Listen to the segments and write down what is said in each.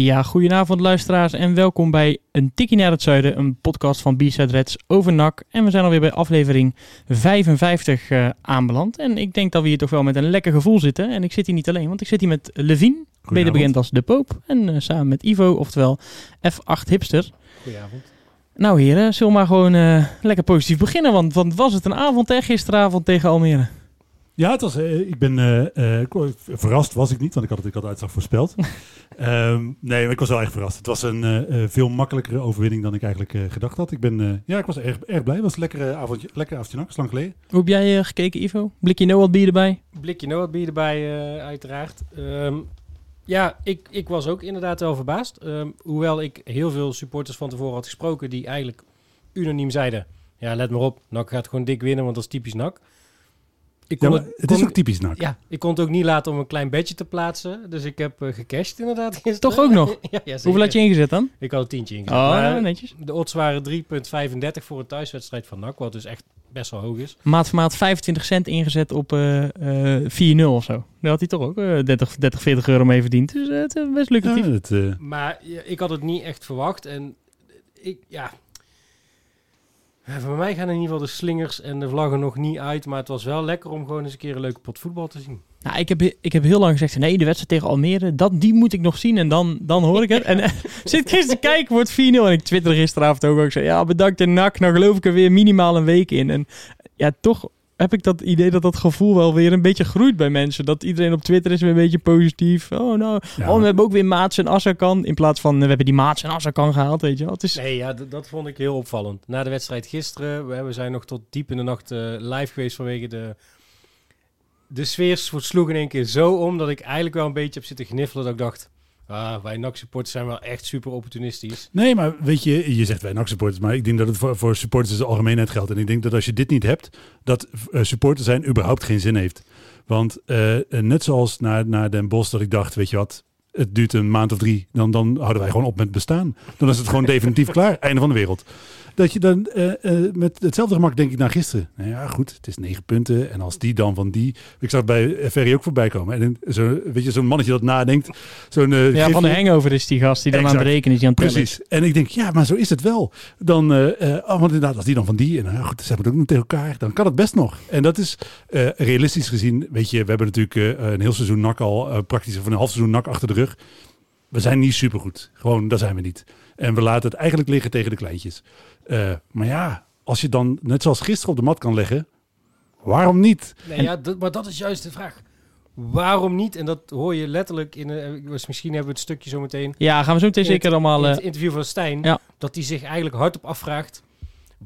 Ja, goedenavond luisteraars en welkom bij Een Tikkie naar het Zuiden, een podcast van B-Side Reds over NAC. En we zijn alweer bij aflevering 55 eh, aanbeland. En ik denk dat we hier toch wel met een lekker gevoel zitten. En ik zit hier niet alleen, want ik zit hier met Levine, beter bekend als De Poop. En eh, samen met Ivo, oftewel F8 Hipster. Goedenavond. Nou heren, zullen we maar gewoon eh, lekker positief beginnen. Want, want was het een avond hè, gisteravond tegen Almere? Ja, het was, eh, ik ben eh, eh, verrast, was ik niet, want ik had het ik had uitslag voorspeld. Ehm, nee, maar ik was wel echt verrast. Het was een veel makkelijkere overwinning dan ik eigenlijk eh, gedacht had. Ik ben, eh, ja, ik was erg, erg blij. Het was een lekkere avondje, lekker avondje nak, is lang geleden. Hoe heb jij gekeken Ivo? Blikje no wat bier erbij? Blikje bier erbij, eh, uiteraard. Ehm, ja, ik, ik was ook inderdaad wel verbaasd. Ehm, hoewel ik heel veel supporters van tevoren had gesproken die eigenlijk unaniem zeiden... Ja, let maar op, NAC gaat gewoon dik winnen, want dat is typisch NAC. Ik kon het is kon- ook typisch nak. Ja, ik kon het ook niet laten om een klein bedje te plaatsen. Dus ik heb eh, gecashed inderdaad gisteren. Toch ook nog? ja, ja. Hoeveel had je ingezet dan? Ik had een tientje ingezet. Oh, Maar netjes. de odds waren 3,35 voor een thuiswedstrijd van NAC, wat dus echt best wel hoog is. Maat voor maat 25 cent ingezet op eh, eh, 4-0 of zo. Daar had hij toch ook eh 30, 30, 40 euro mee verdiend. Dus eh, het is best Ja, lucratief. het, eh, Maar ja, ik had het niet echt verwacht. En ik, ja. Ja, Voor mij gaan in ieder geval de slingers en de vlaggen nog niet uit. Maar het was wel lekker om gewoon eens een keer een leuke pot voetbal te zien. Nou, ik, heb, ik heb heel lang gezegd, nee, de wedstrijd tegen Almere, dat, die moet ik nog zien. En dan, dan hoor ik het. En eh, zit gisteren te kijken, wordt 4-0. En ik twitterde gisteravond ook. ook. Ik zei, ja, bedankt de NAC. Nou geloof ik er weer minimaal een week in. En ja, toch heb ik dat idee dat dat gevoel wel weer een beetje groeit bij mensen. Dat iedereen op Twitter is weer een beetje positief. Oh, nou, ja, oh, we hebben ook weer Maats en Assakan. In plaats van, we hebben die Maats en Assakan gehaald, weet je wel. Het is... Nee, ja, dat vond ik heel opvallend. Na de wedstrijd gisteren, we we zijn nog tot diep in de nacht eh, live geweest vanwege de... De sfeer sloeg in één keer zo om dat ik eigenlijk wel een beetje heb zitten gniffelen. Dat ik dacht, ah, wij NAC-supporters zijn wel echt super opportunistisch. Nee, maar weet je, je zegt wij NAC supporters, maar ik denk dat het voor, voor supporters de algemeenheid geldt. En ik denk dat als je dit niet hebt, dat uh, supporter zijn überhaupt geen zin heeft. Want uh, net zoals naar, naar Den Bosch dat ik dacht, weet je wat, het duurt een maand of drie, dan, dan houden wij gewoon op met bestaan. Dan is het gewoon definitief klaar, einde van de wereld. Dat je dan uh, uh, met hetzelfde gemak denk ik naar gisteren. Nou ja, goed, het is negen punten. En als die dan van die. Ik zag bij Ferry ook voorbij komen. En zo, weet je, zo'n mannetje dat nadenkt. Zo'n, uh, ja, van de hangover is die gast die dan exact. aan het rekenen is. Die aan het Precies. En ik denk, ja, maar zo is het wel. Dan, oh, want inderdaad, als die dan van die. En nou, goed, ze hebben het ook nog tegen elkaar. Dan kan het best nog. En dat is realistisch gezien. Weet je, we hebben natuurlijk een heel seizoen nak al. praktisch van een half seizoen nak achter de rug. We zijn niet supergoed. Gewoon, daar zijn we niet. En we laten het eigenlijk liggen tegen de kleintjes. Uh, maar ja, als je dan net zoals gisteren op de mat kan leggen, waarom niet? Nee, ja, dat, maar dat is juist de vraag. Waarom niet? En dat hoor je letterlijk in. Uh, misschien hebben we het stukje zo meteen. Ja, gaan we zo meteen zeker allemaal. In het interview van Stijn. Ja. Dat hij zich eigenlijk hardop afvraagt.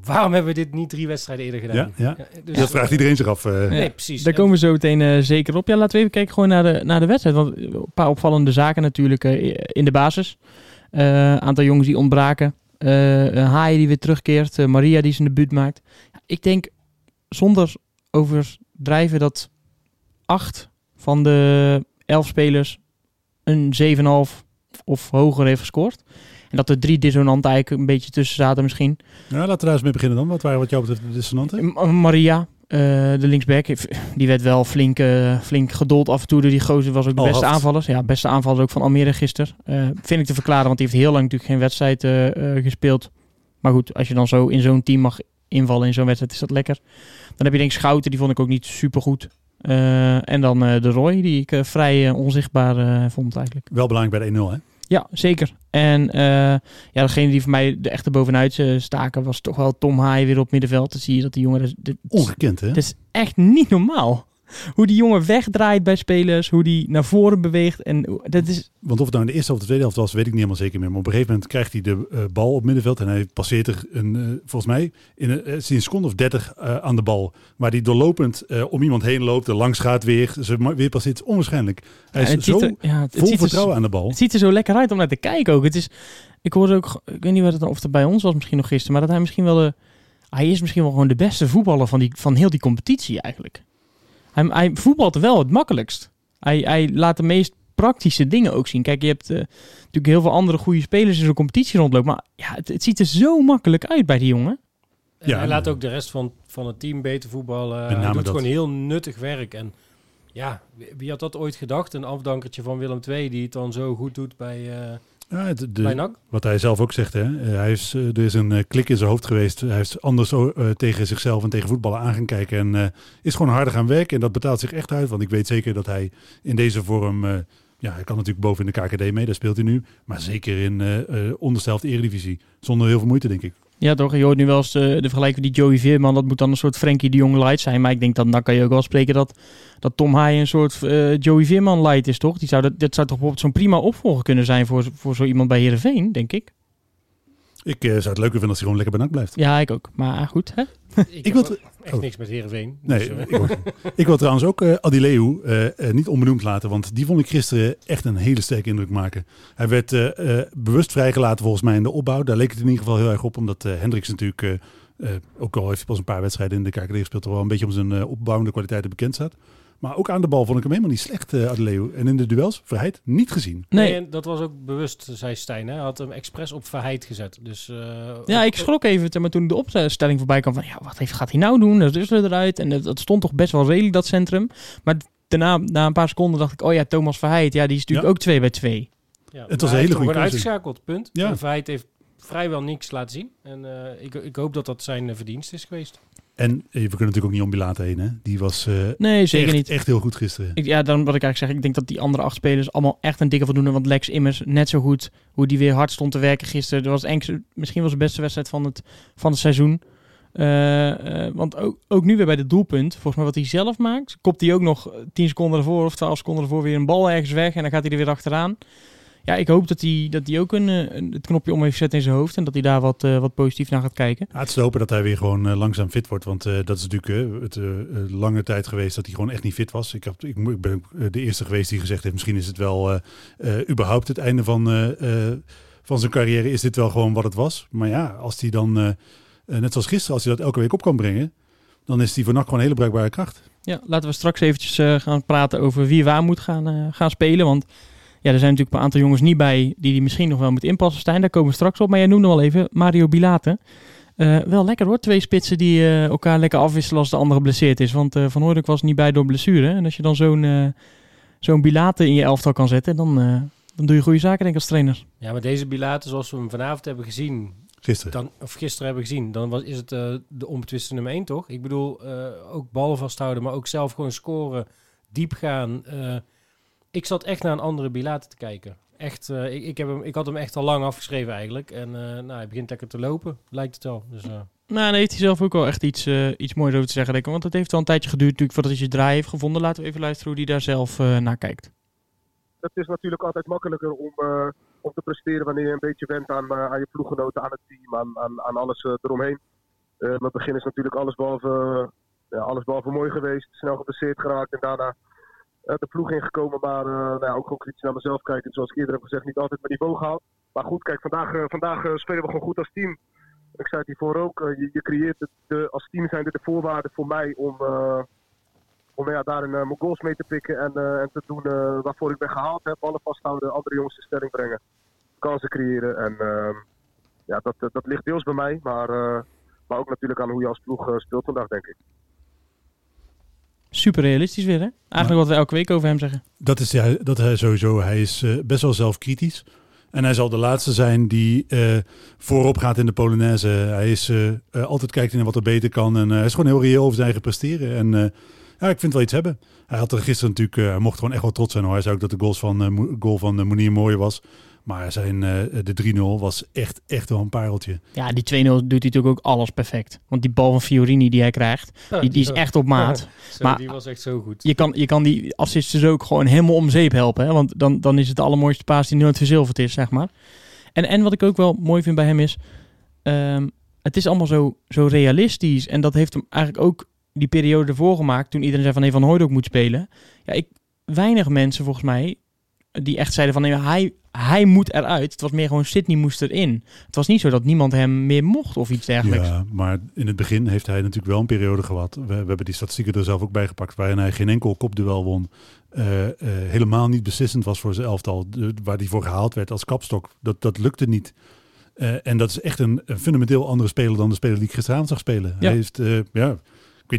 Waarom hebben we dit niet drie wedstrijden eerder gedaan? Ja, ja. ja dus dat vraagt iedereen zich af. Uh. Nee, precies. Daar komen we zo meteen uh, zeker op. Ja, laten we even kijken gewoon naar de, naar de wedstrijd. Want een paar opvallende zaken natuurlijk uh, in de basis. Een aantal jongens die ontbraken. Uh, Haai die weer terugkeert. Uh, Maria die zijn debuut maakt. Ik denk zonder overdrijven dat acht van de elf spelers een 7,5 of hoger heeft gescoord. En dat er drie dissonanten eigenlijk een beetje tussen zaten misschien. Ja, laten we daar eens mee beginnen dan. Wat waren wat jou betreft de dissonanten? M Maria, uh, de linksback, die werd wel flink, uh, flink gedold af en toe door die gozer. Was ook de beste aanvallers. Ja, beste aanvaller ook van Almere gisteren. Uh, vind ik te verklaren, want die heeft heel lang natuurlijk geen wedstrijd gespeeld. Maar goed, als je dan zo in zo'n team mag invallen in zo'n wedstrijd, is dat lekker. Dan heb je denk ik Schouten, die vond ik ook niet super goed. En dan de Roy, die ik vrij onzichtbaar vond eigenlijk. Wel belangrijk bij de 1-0 hè? Ja, zeker. En ja, degene die voor mij de echte bovenuit staken was toch wel Tom Haai weer op middenveld. Dan zie je dat die jongen... Dit, Ongekend hè? Dat is echt niet normaal. Hoe die jongen wegdraait bij spelers, hoe die naar voren beweegt. En dat is, Want of het nou in de eerste of de tweede helft was, weet ik niet helemaal zeker meer. Maar op een gegeven moment krijgt hij de eh, bal op middenveld. En hij passeert er een, eh, volgens mij in een, eh, hij een seconde of dertig eh, aan de bal. Waar hij doorlopend om iemand heen loopt, er langs gaat weer. Ze weer passeert. Onwaarschijnlijk. Hij is zo er, ja, vol er vertrouwen aan de bal. Het ziet er zo lekker uit om naar te kijken ook. Het is, ik hoorde ook, ik weet niet wat het, of het bij ons was misschien nog gisteren, maar dat hij misschien wel de, hij is misschien wel gewoon de beste voetballer van, die, van heel die competitie eigenlijk. Hij, hij voetbalt wel het makkelijkst. Hij, hij laat de meest praktische dingen ook zien. Kijk, je hebt eh, natuurlijk heel veel andere goede spelers in zo'n competitie rondlopen, maar ja, het, het ziet er zo makkelijk uit bij die jongen. En Ja, hij laat ook de rest van, van het team beter voetballen. Hij doet dat. gewoon heel nuttig werk. En ja, wie- wie had dat ooit gedacht? Een afdankertje van Willem II die het dan zo goed doet bij, eh Ja, het- de-. Wat hij zelf ook zegt, hè? eh, hij is, eh, er is een eh, klik in zijn hoofd geweest. Hij is anders eh, tegen zichzelf en tegen voetballen aan gaan kijken. En is gewoon harder gaan werken. En dat betaalt zich echt uit. Want ik weet zeker dat hij in deze vorm... ja, hij kan natuurlijk boven in de KKD mee, daar speelt hij nu. Maar zeker in uh, onderste helft Eredivisie. Zonder heel veel moeite, denk ik. Ja, toch? Je hoort nu wel eens de, de vergelijking die Joey Veerman. Dat moet dan een soort Frenkie de Jong light zijn. Maar ik denk dat dan kan je ook wel spreken dat, dat Tom Haaien een soort eh, Joey Veerman light is, toch? Die zou dat, dat zou toch bijvoorbeeld zo'n prima opvolger kunnen zijn voor, voor zo iemand bij Heerenveen, denk ik. Ik eh, zou het leuker vinden als hij gewoon lekker bij NAC blijft. Ja, ik ook. Maar goed, hè? Ik, wil- echt oh. niks met Heerenveen. Nee, Dus, eh, ik, wil trouwens ook eh Adileu eh, niet onbenoemd laten. Want die vond ik gisteren echt een hele sterke indruk maken. Hij werd bewust vrijgelaten volgens mij in de opbouw. Daar leek het in ieder geval heel erg op. Omdat Hendricks natuurlijk, ook al heeft hij pas een paar wedstrijden in de KKD gespeeld... toch wel een beetje om zijn opbouwende kwaliteiten bekend staat. Maar ook aan de bal vond ik hem helemaal niet slecht, eh Adileu. En in de duels, vrijheid, niet gezien. nee. Nee. en dat was ook bewust, zei Stijn. Hè? Hij had hem expres op verheid gezet. Dus, eh, Ja, ik schrok even maar toen de opstelling voorbij kwam van... Ja, wat heeft, gaat hij nou doen? Dat is er eruit. En dat, dat stond toch best wel redelijk, dat centrum. Maar daarna, na een paar seconden dacht ik... Oh ja, Thomas Verheid. Ja, die is natuurlijk Ja. ook 2 bij 2. Ja, was maar een hele goede gewoon keuze. uitgeschakeld, punt. Ja. En Verheid heeft vrijwel niks laten zien. En eh, ik, ik hoop dat dat zijn verdienst is geweest. En eh, we kunnen natuurlijk ook niet om heen. Hè? Die was eh, Nee, zeker echt, niet. echt heel goed gisteren. Ik, ja, dan wat ik eigenlijk zeg, ik denk dat die andere acht spelers allemaal echt een dikke voldoende. Want Lex Immers, net zo goed, hoe die weer hard stond te werken gisteren. Dat was enkele, misschien was de beste wedstrijd van het, van het seizoen. Eh, want ook, ook nu weer bij de doelpunt, volgens mij wat hij zelf maakt, kopt hij ook nog 10 seconden ervoor of 12 seconden ervoor weer een bal ergens weg. En dan gaat hij er weer achteraan. Ja, ik hoop dat hij, dat hij ook een, eh, een, het knopje om heeft gezet in zijn hoofd. En dat hij daar wat, eh, wat positief naar gaat kijken. Ja, het is te hopen dat hij weer gewoon eh, langzaam fit wordt. Want dat is natuurlijk het lange tijd geweest dat hij gewoon echt niet fit was. Ik, heb, ik, ben de eerste geweest die gezegd heeft... misschien is het wel überhaupt het einde van, van zijn carrière. Is dit wel gewoon wat het was? Maar ja, als hij dan, net zoals gisteren... als hij dat elke week op kan brengen... dan is hij voor NAC gewoon een hele bruikbare kracht. Ja, laten we straks eventjes gaan praten over wie waar moet gaan, gaan spelen. Want ja, er zijn natuurlijk een aantal jongens niet bij die die misschien nog wel moeten inpassen. Stijn, daar komen we straks op. Maar jij noemde al even Mario Bilate. Eh, wel lekker hoor, twee spitsen die eh, elkaar lekker afwisselen als de andere geblesseerd is. Want eh, Van Hooydonk was niet bij door blessure. En als je dan zo'n eh, zo'n Bilate in je elftal kan zetten, dan, eh, dan doe je goede zaken denk ik als trainer. Ja, maar deze Bilater, zoals we hem vanavond hebben gezien, Gisteren. dan, of gisteren hebben gezien, dan was, is het eh, de onbetwiste nummer 1, toch? Ik bedoel, eh, ook ballen vasthouden, maar ook zelf gewoon scoren, diep gaan. Ik zat echt naar een andere Bilater te kijken. Echt, eh, ik, ik, heb hem, ik had hem echt al lang afgeschreven eigenlijk. En eh, nou, hij begint lekker te lopen, lijkt het wel. Dus, eh, Nou, daar heeft hij zelf ook wel echt iets, eh, iets moois over te zeggen. Denk ik. Want het heeft al een tijdje geduurd natuurlijk voordat hij zijn draai heeft gevonden. Laten we even luisteren hoe hij daar zelf eh, naar kijkt. het is natuurlijk altijd makkelijker om, eh, om te presteren wanneer je een beetje went aan, aan je ploeggenoten, aan het team, aan, aan, aan alles eromheen. Eh in het begin is natuurlijk alles behalve, ja, alles behalve mooi geweest. Snel geblesseerd geraakt en daarna de ploeg ingekomen. Maar eh, nou ja, ook gewoon kritisch naar mezelf kijken. Zoals ik eerder heb gezegd, niet altijd mijn niveau gehaald. Maar goed, kijk, vandaag, eh, vandaag eh, spelen we gewoon goed als team. Ik zei het hiervoor ook. eh, je, je creëert het, als team zijn er de voorwaarden voor mij om, eh, om ja, daarin eh, mijn goals mee te pikken en, eh, en te doen eh, waarvoor ik ben gehaald. Hè. Ballen vasthouden, andere jongens in stelling brengen, kansen creëren. En ehm, ja, dat, dat, ligt deels bij mij, maar, eh, maar ook natuurlijk aan hoe je als ploeg eh, speelt vandaag, denk ik. Super realistisch weer, hè? Eigenlijk wat we elke week over hem zeggen. Dat is ja, dat hij sowieso. Hij is eh, best wel zelfkritisch. En hij zal de laatste zijn die eh, voorop gaat in de Polonaise. Hij is eh, altijd kijkt naar wat er beter kan. En hij is gewoon heel reëel over zijn eigen presteren. En ja, ik vind wel iets hebben. Hij had er gisteren natuurlijk, hij mocht gewoon echt wel trots zijn. Hoor. Hij zei ook dat de goals van, goal van Monier mooi was. Maar zijn, eh, de 3-0 was echt, echt wel een pareltje. Ja, die 2-0 doet hij natuurlijk ook alles perfect. Want die bal van Fiorini die hij krijgt, die, die is echt op maat. Zo, Maar- die was echt zo goed. Je kan, je kan die assist dus ook gewoon helemaal om zeep helpen. Hè? Want dan, dan is het de allermooiste paas die nooit verzilverd is, zeg maar. En, en wat ik ook wel mooi vind bij hem is... ehm, het is allemaal zo, zo realistisch. En dat heeft hem eigenlijk ook die periode ervoor gemaakt... toen iedereen zei van, nee, Van Hooydonk moet spelen. Ja, ik, weinig mensen volgens mij... die echt zeiden van, nee, hij, hij moet eruit. Het was meer gewoon, Sydney moest erin. Het was niet zo dat niemand hem meer mocht of iets dergelijks. Ja, maar in het begin heeft hij natuurlijk wel een periode gehad. We, we hebben die statistieken er zelf ook bij gepakt. Waarin hij geen enkel kopduel won. eh, eh, helemaal niet beslissend was voor zijn elftal. Waar hij voor gehaald werd als kapstok. Dat, dat lukte niet. Eh, en dat is echt een, een fundamenteel andere speler dan de speler die ik gisteravond zag spelen. Ja. Hij heeft, ja,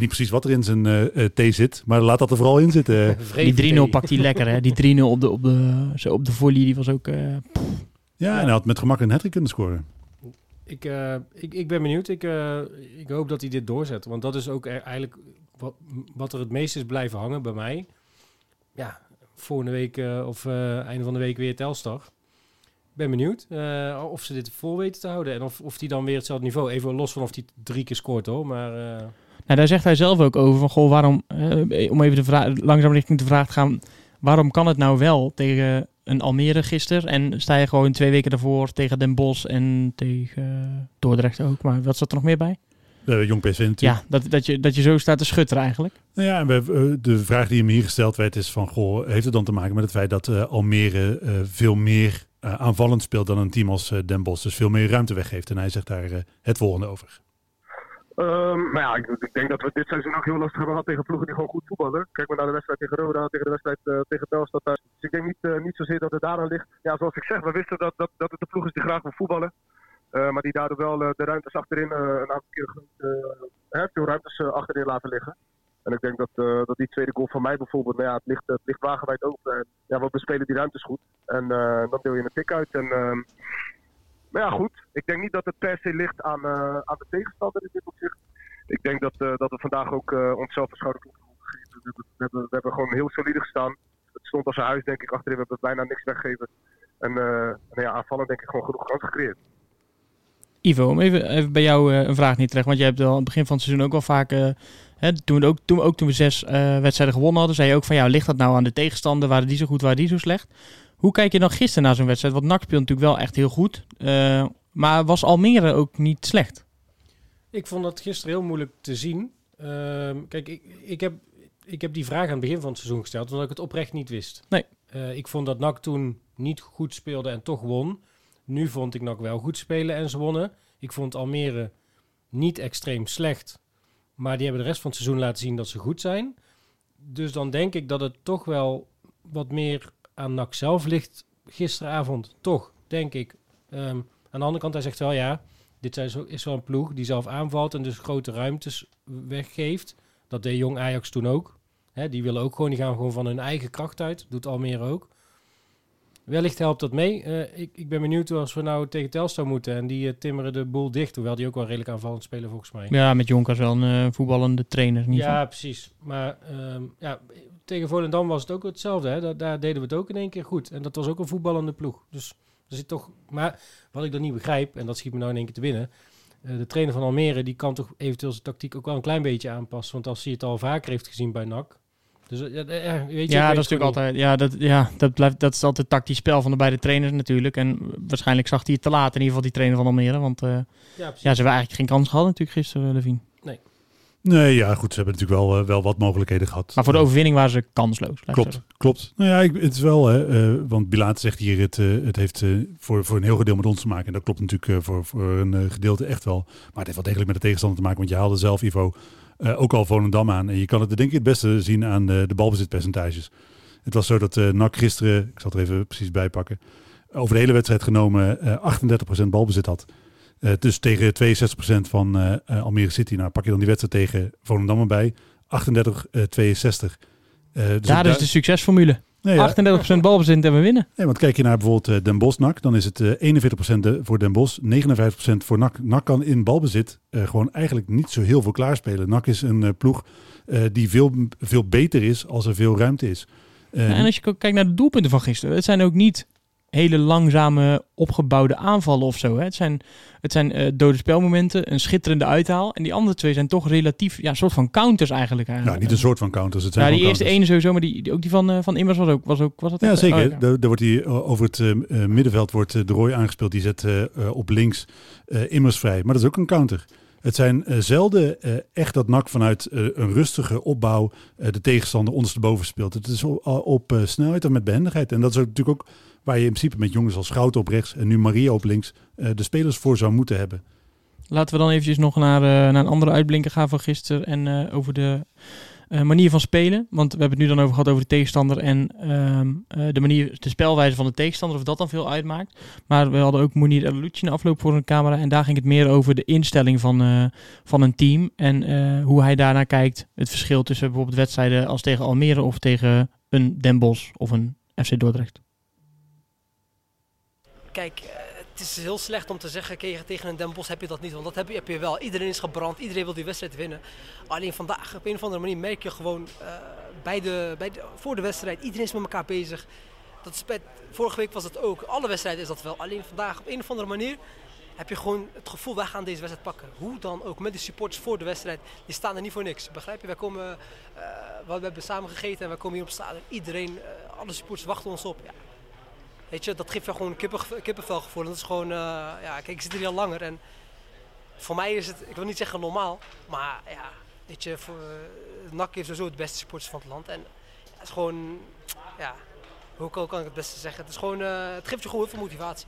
weet niet precies wat er in zijn eh, eh, thee zit. Maar laat dat er vooral in zitten. Die 3-0 pakt hij lekker, hè? Die 3-0 op de, op, de, zo op de volley, die was ook... eh, Ja, en hij had met gemak een hat kunnen scoren. Ik, eh, ik, ik ben benieuwd. Ik, eh, ik hoop dat hij dit doorzet. Want dat is ook e- eigenlijk wat, wat er het meest is blijven hangen bij mij. Ja, volgende week eh, of eh, einde van de week weer Telstar. Ik ben benieuwd eh, of ze dit vol weten te houden. En of, of die dan weer hetzelfde niveau. Even los van of hij drie keer scoort hoor. Maar eh, Nou, daar zegt hij zelf ook over van, goh, waarom, eh, om even de vraag, langzaam richting de vraag te gaan, waarom kan het nou wel tegen een Almere gisteren en sta je gewoon twee weken daarvoor tegen Den Bosch en tegen Dordrecht ook, maar wat zat er nog meer bij? Eh, jong PSV natuurlijk. Ja, dat, dat, je, dat je zo staat te schutteren eigenlijk. Nou ja, en we, eh, de vraag die hem hier gesteld werd is van, goh, heeft het dan te maken met het feit dat eh, Almere eh, veel meer aanvallend speelt dan een team als Den Bosch, dus veel meer ruimte weggeeft. En hij zegt daar het volgende over. Ehm, maar ja, ik, ik denk dat we dit seizoen ook heel lastig hebben gehad tegen ploegen die gewoon goed voetballen. Kijk maar naar de wedstrijd tegen Roda, tegen de wedstrijd eh, tegen thuis. Dus ik denk niet, eh, niet zozeer dat het daaraan ligt. Ja, zoals ik zeg, we wisten dat, dat, dat het de ploeg is die graag wil voetballen. Eh, maar die daardoor wel de ruimtes achterin een aantal keer hè, veel ruimtes achterin laten liggen. En ik denk dat, dat die tweede goal van mij bijvoorbeeld, nou ja, het ligt, het ligt wagenwijd open. En, ja, we bespelen die ruimtes goed. En dan deel je een tik uit. En, ehm, maar ja, goed. Ik denk niet dat het per se ligt aan, eh, aan de tegenstander in dit opzicht. Ik denk dat, eh, dat we vandaag ook eh, onszelf hebben gegeven. We hebben, we, hebben, gewoon heel solide gestaan. Het stond als een huis, denk ik, achterin. We hebben bijna niks weggegeven. En, ja, aanvallen denk ik gewoon genoeg kansen gecreëerd. Ivo, om even, even bij jou een vraag niet terecht, want jij hebt al aan het begin van het seizoen ook wel vaak, hè, toen, ook, toen, ook toen we zes wedstrijden gewonnen hadden, zei je ook van ja, ligt dat nou aan de tegenstander, waren die zo goed, waren die zo slecht? Hoe kijk je dan gisteren naar zo'n wedstrijd? Want NAC speelt natuurlijk wel echt heel goed, eh, maar was Almere ook niet slecht? ik vond dat gisteren heel moeilijk te zien. Ehm, kijk, ik, ik, heb, ik heb die vraag aan het begin van het seizoen gesteld, omdat ik het oprecht niet wist. Nee. Eh, ik vond dat NAC toen niet goed speelde en toch won. Nu vond ik NAC wel goed spelen en ze wonnen. Ik vond Almere niet extreem slecht. Maar die hebben de rest van het seizoen laten zien dat ze goed zijn. Dus dan denk ik dat het toch wel wat meer aan NAC zelf ligt gisteravond. Toch, denk ik. Ehm, aan de andere kant, hij zegt wel ja, dit zijn zo- is wel een ploeg die zelf aanvalt en dus grote ruimtes weggeeft. Dat deed Jong Ajax toen ook. Hè, die willen ook gewoon, die gaan gewoon van hun eigen kracht uit. Doet Almere ook. Wellicht helpt dat mee. Eh, ik, ik ben benieuwd hoe als we nou tegen Telstar moeten. En die eh, timmeren de boel dicht. Hoewel die ook wel redelijk aanvallend spelen volgens mij. Ja, met Jonkers wel een eh, voetballende trainer. Ja, precies. Maar ehm, ja, tegen Volendam was het ook hetzelfde. Hè? Daar, daar deden we het ook in één keer goed. En dat was ook een voetballende ploeg. Dus er zit toch... Maar wat ik dan niet begrijp, en dat schiet me nou in één keer te binnen... eh, de trainer van Almere, die kan toch eventueel zijn tactiek ook wel een klein beetje aanpassen. Want als hij het al vaker heeft gezien bij NAC... Dus eh, ja, eh, weet je, Ja, dat is natuurlijk altijd. Ja, dat, ja dat, blijft, dat is altijd het tactisch spel van de beide trainers natuurlijk. En waarschijnlijk zag hij het te laat, in ieder geval die trainer van Almere. Want. Ja, ja, ze hebben eigenlijk geen kans gehad natuurlijk gisteren, Levine. Nee, ja, goed. Ze hebben natuurlijk wel, eh, wel wat mogelijkheden gehad. Maar voor de overwinning waren ze kansloos. Klopt, klopt. Nou ja, ik, het is wel, hè, eh, want Bilaat zegt hier, het, eh, het heeft voor, voor een heel gedeelte met ons te maken. En dat klopt natuurlijk voor, voor een gedeelte echt wel. Maar het heeft wel degelijk met de tegenstander te maken, want je haalde zelf, Ivo, ook al Volendam aan. En je kan het denk ik het beste zien aan de, de balbezitpercentages. Het was zo dat NAC gisteren, ik zal het er even precies bij pakken, over de hele wedstrijd genomen eh 38% balbezit had. Eh, dus tegen 62% van eh, Almere City. Nou, pak je dan die wedstrijd tegen Volendam erbij. 38, eh 62. Eh, dus Daar ook is de succesformule. Nee, ja. 38% balbezit en we winnen. Nee, want kijk je naar bijvoorbeeld Den Bosch NAC, dan is het eh 41% de- voor Den Bosch, 59% voor NAC. NAC kan in balbezit gewoon eigenlijk niet zo heel veel klaarspelen. NAC is een ploeg die veel, veel beter is als er veel ruimte is. Ja, en als je kijkt naar de doelpunten van gisteren. Het zijn ook niet hele langzame opgebouwde aanvallen of zo. Hè. Het zijn, het zijn eh, dode spelmomenten, een schitterende uithaal. En die andere twee zijn toch relatief, ja, een soort van counters eigenlijk. Nou, eigenlijk. niet een soort van counters. Het zijn Ja, die eerste counters. ene sowieso, maar die, die- ook die van, eh, van Immers was ook, was ook was dat Ja, echt- zeker. oh, ja. Daar, daar wordt hij eh, over het eh, eh, middenveld wordt eh, de Roy aangespeeld. Die zet eh, eh, op links eh, immers vrij. Maar dat is ook een counter. Het zijn eh, zelden eh, echt dat NAC vanuit eh, een rustige opbouw eh, de tegenstander ondersteboven speelt. Het is op, op eh, snelheid en met behendigheid. En dat is ook natuurlijk ook waar je in principe met jongens als Schouten op rechts en nu Maria op links eh, de spelers voor zou moeten hebben. Laten we dan eventjes nog naar, eh, naar een andere uitblinker gaan van gisteren en eh, over de manier van spelen. Want we hebben het nu dan over gehad over de tegenstander en ehm, eh, de manier, de spelwijze van de tegenstander, of dat dan veel uitmaakt. Maar we hadden ook Monier El in afloop voor een camera en daar ging het meer over de instelling van, van een team en hoe hij daarnaar kijkt. Het verschil tussen bijvoorbeeld wedstrijden als tegen Almere of tegen een Den Bosch of een FC Dordrecht. Kijk, eh, het is heel slecht om te zeggen "Oké, tegen een Den Bosch heb je dat niet. Want dat heb je, heb je wel. Iedereen is gebrand, iedereen wil die wedstrijd winnen. Alleen vandaag, op een of andere manier, merk je gewoon eh, bij de, bij de, voor de wedstrijd, iedereen is met elkaar bezig. Dat is vorige week was dat ook. Alle wedstrijden is dat wel. Alleen vandaag, op een of andere manier, heb je gewoon het gevoel, wij gaan deze wedstrijd pakken. Hoe dan ook, met de supporters voor de wedstrijd. Die staan er niet voor niks. Begrijp je? Wij komen, eh, we hebben samen gegeten en wij komen hier op stadion. Iedereen, alle supporters wachten ons op. Ja. Weet je, dat geeft je gewoon een kippen, kippenvelgevoel. En dat is gewoon, eh, ja, kijk, ik zit hier al langer. En voor mij is het, ik wil niet zeggen normaal, maar ja, weet je, voor, uh, NAC heeft sowieso het beste supporters van het land. En het is gewoon, ja, hoe kan, ik het beste zeggen? Het, is gewoon, uh, het geeft je gewoon heel veel motivatie.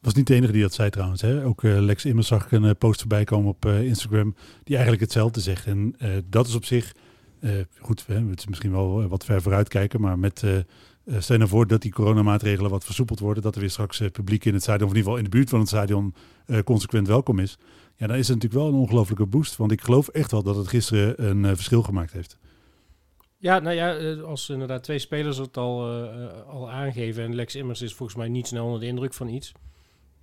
Was niet de enige die dat zei trouwens. Hè? Ook Lex Immers zag ik een post voorbij komen op Instagram die eigenlijk hetzelfde zegt. En dat is op zich, goed, hè, het is misschien wel wat ver vooruit kijken, maar met... Uh, stel je nou voor dat die coronamaatregelen wat versoepeld worden. Dat er weer straks uh, publiek in het stadion, of in ieder geval in de buurt van het stadion, uh, consequent welkom is. Ja, dan is het natuurlijk wel een ongelofelijke boost. Want ik geloof echt wel dat het gisteren een verschil gemaakt heeft. Ja, nou ja, als inderdaad twee spelers het al, al aangeven. En Lex Immers is volgens mij niet snel onder de indruk van iets.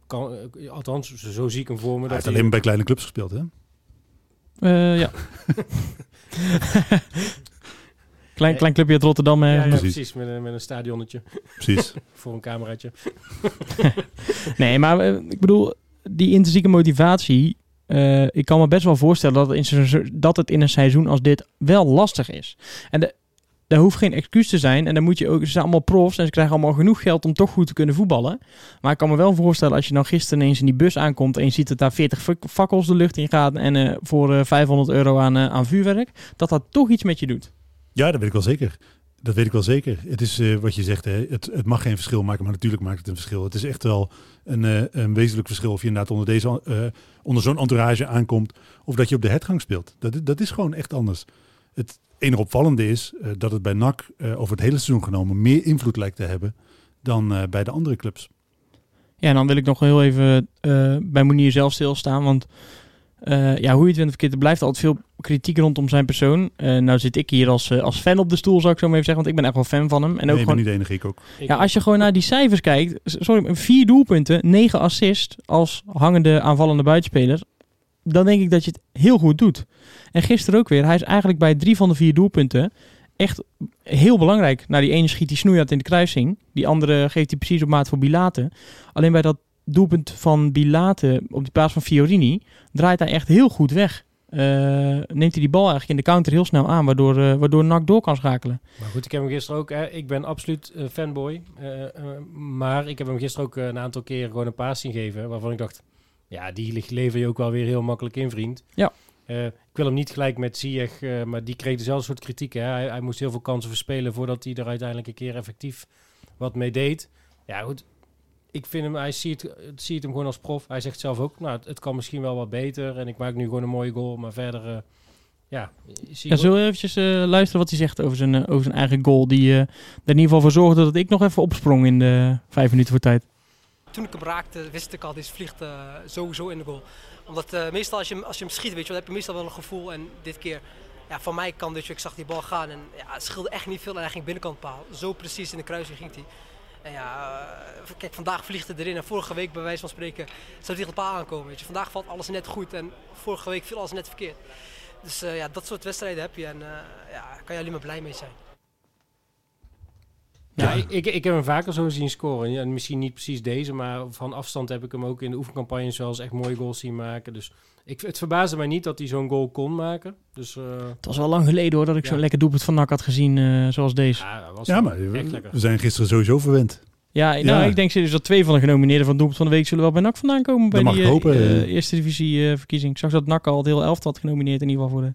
Kan, althans, zo zie ik hem voor me. Hij heeft alleen maar bij kleine clubs gespeeld, hè? Uh, ja. klein, klein clubje uit Rotterdam. Ja, ja, precies. precies. Met, een, met een stadionnetje. Precies. Voor een cameraatje. nee, maar uh, ik bedoel, die intrinsieke motivatie. Uh, ik kan me best wel voorstellen dat het, in, dat het in een seizoen als dit wel lastig is. En de, daar hoeft geen excuus te zijn. En dan moet je ook, ze zijn allemaal profs en ze krijgen allemaal genoeg geld om toch goed te kunnen voetballen. Maar ik kan me wel voorstellen als je nou gisteren ineens in die bus aankomt en je ziet dat daar 40 fakkels de lucht in gaan en uh, voor uh, 500 euro aan, uh, aan vuurwerk, dat dat toch iets met je doet. Ja, dat weet ik wel zeker. Dat weet ik wel zeker. Het is uh, wat je zegt, hè, het, het mag geen verschil maken, maar natuurlijk maakt het een verschil. Het is echt wel een, uh, een wezenlijk verschil of je inderdaad onder, deze, uh, onder zo'n entourage aankomt of dat je op de headgang speelt. Dat, dat is gewoon echt anders. Het enige opvallende is dat het bij NAC over het hele seizoen genomen meer invloed lijkt te hebben dan bij de andere clubs. Ja, en dan wil ik nog heel even bij Monier zelf stilstaan, want uh, ja, hoe je het wint of verkeerd, er blijft altijd veel kritiek rondom zijn persoon. Uh, nou zit ik hier als, uh, als fan op de stoel, zou ik zo maar even zeggen, want ik ben echt wel fan van hem. En nee, ook gewoon, niet de enige, ik ook. Ja, als je gewoon naar die cijfers kijkt, sorry, vier doelpunten, negen assists als hangende aanvallende buitenspeler, dan denk ik dat je het heel goed doet. En gisteren ook weer, hij is eigenlijk bij drie van de vier doelpunten echt heel belangrijk. Nou, die ene schiet die snoeihard in de kruising, die andere geeft hij precies op maat voor Bilate. Alleen bij dat doelpunt van Bilate op de plaats van Fiorini draait hij echt heel goed weg. Uh, neemt hij die bal eigenlijk in de counter heel snel aan, waardoor, uh, waardoor NAC door kan schakelen. Maar goed, ik heb hem gisteren ook, hè, ik ben absoluut uh, fanboy, maar ik heb hem gisteren ook een aantal keren gewoon een paas zien geven, waarvan ik dacht, ja, die lever je ook wel weer heel makkelijk in, vriend. Ja. ik wil hem niet gelijk met Ziyech, maar die kreeg dezelfde soort kritiek. Hè. Hij, hij moest heel veel kansen verspelen voordat hij er uiteindelijk een keer effectief wat mee deed. Ja, goed, ik vind hem, hij ziet, ziet hem gewoon als prof. Hij zegt zelf ook, nou, het, het, kan misschien wel wat beter. En ik maak nu gewoon een mooie goal. Maar verder, uh, ja... Zie ja, zullen we eventjes uh, luisteren wat hij zegt over zijn, uh, over zijn eigen goal? Die er in ieder geval voor zorgde dat ik nog even opsprong in de vijf minuten voor tijd. Toen ik hem raakte, wist ik al, deze vliegt sowieso in de goal. Omdat meestal als je, als je hem schiet, weet je, dan heb je meestal wel een gevoel. En dit keer, ja, van mij kan dit, ik zag die bal gaan. En ja, het scheelde echt niet veel en hij ging binnenkant paal. Zo precies in de kruising ging hij. En ja, uh, kijk, vandaag vliegt het erin en vorige week bij wijze van spreken zou het paal aankomen. Weet je. Vandaag valt alles net goed en vorige week viel alles net verkeerd. Dus uh, ja, dat soort wedstrijden heb je en uh, ja, kan je alleen maar blij mee zijn. Ja, ik, ik, ik heb hem vaker zo zien scoren. Ja, misschien niet precies deze, maar van afstand heb ik hem ook in de oefencampagnes wel eens echt mooie goals zien maken. Dus ik, het verbaasde mij niet dat hij zo'n goal kon maken. Dus eh, Het was wel lang geleden hoor dat ik Ja. zo'n lekker doelpunt van NAC had gezien eh, zoals deze. ja, dat was Ja, wel maar echt we, lekker. we zijn gisteren sowieso verwend. Ja, nou, Ja. ik denk serieus dat twee van de genomineerden van doelpunt van de week zullen wel bij NAC vandaan komen. Bij mag die ik eh, hopen, eerste divisie eh, verkiezing. Ik zag dat NAC al het hele elftal had genomineerd in ieder geval voor de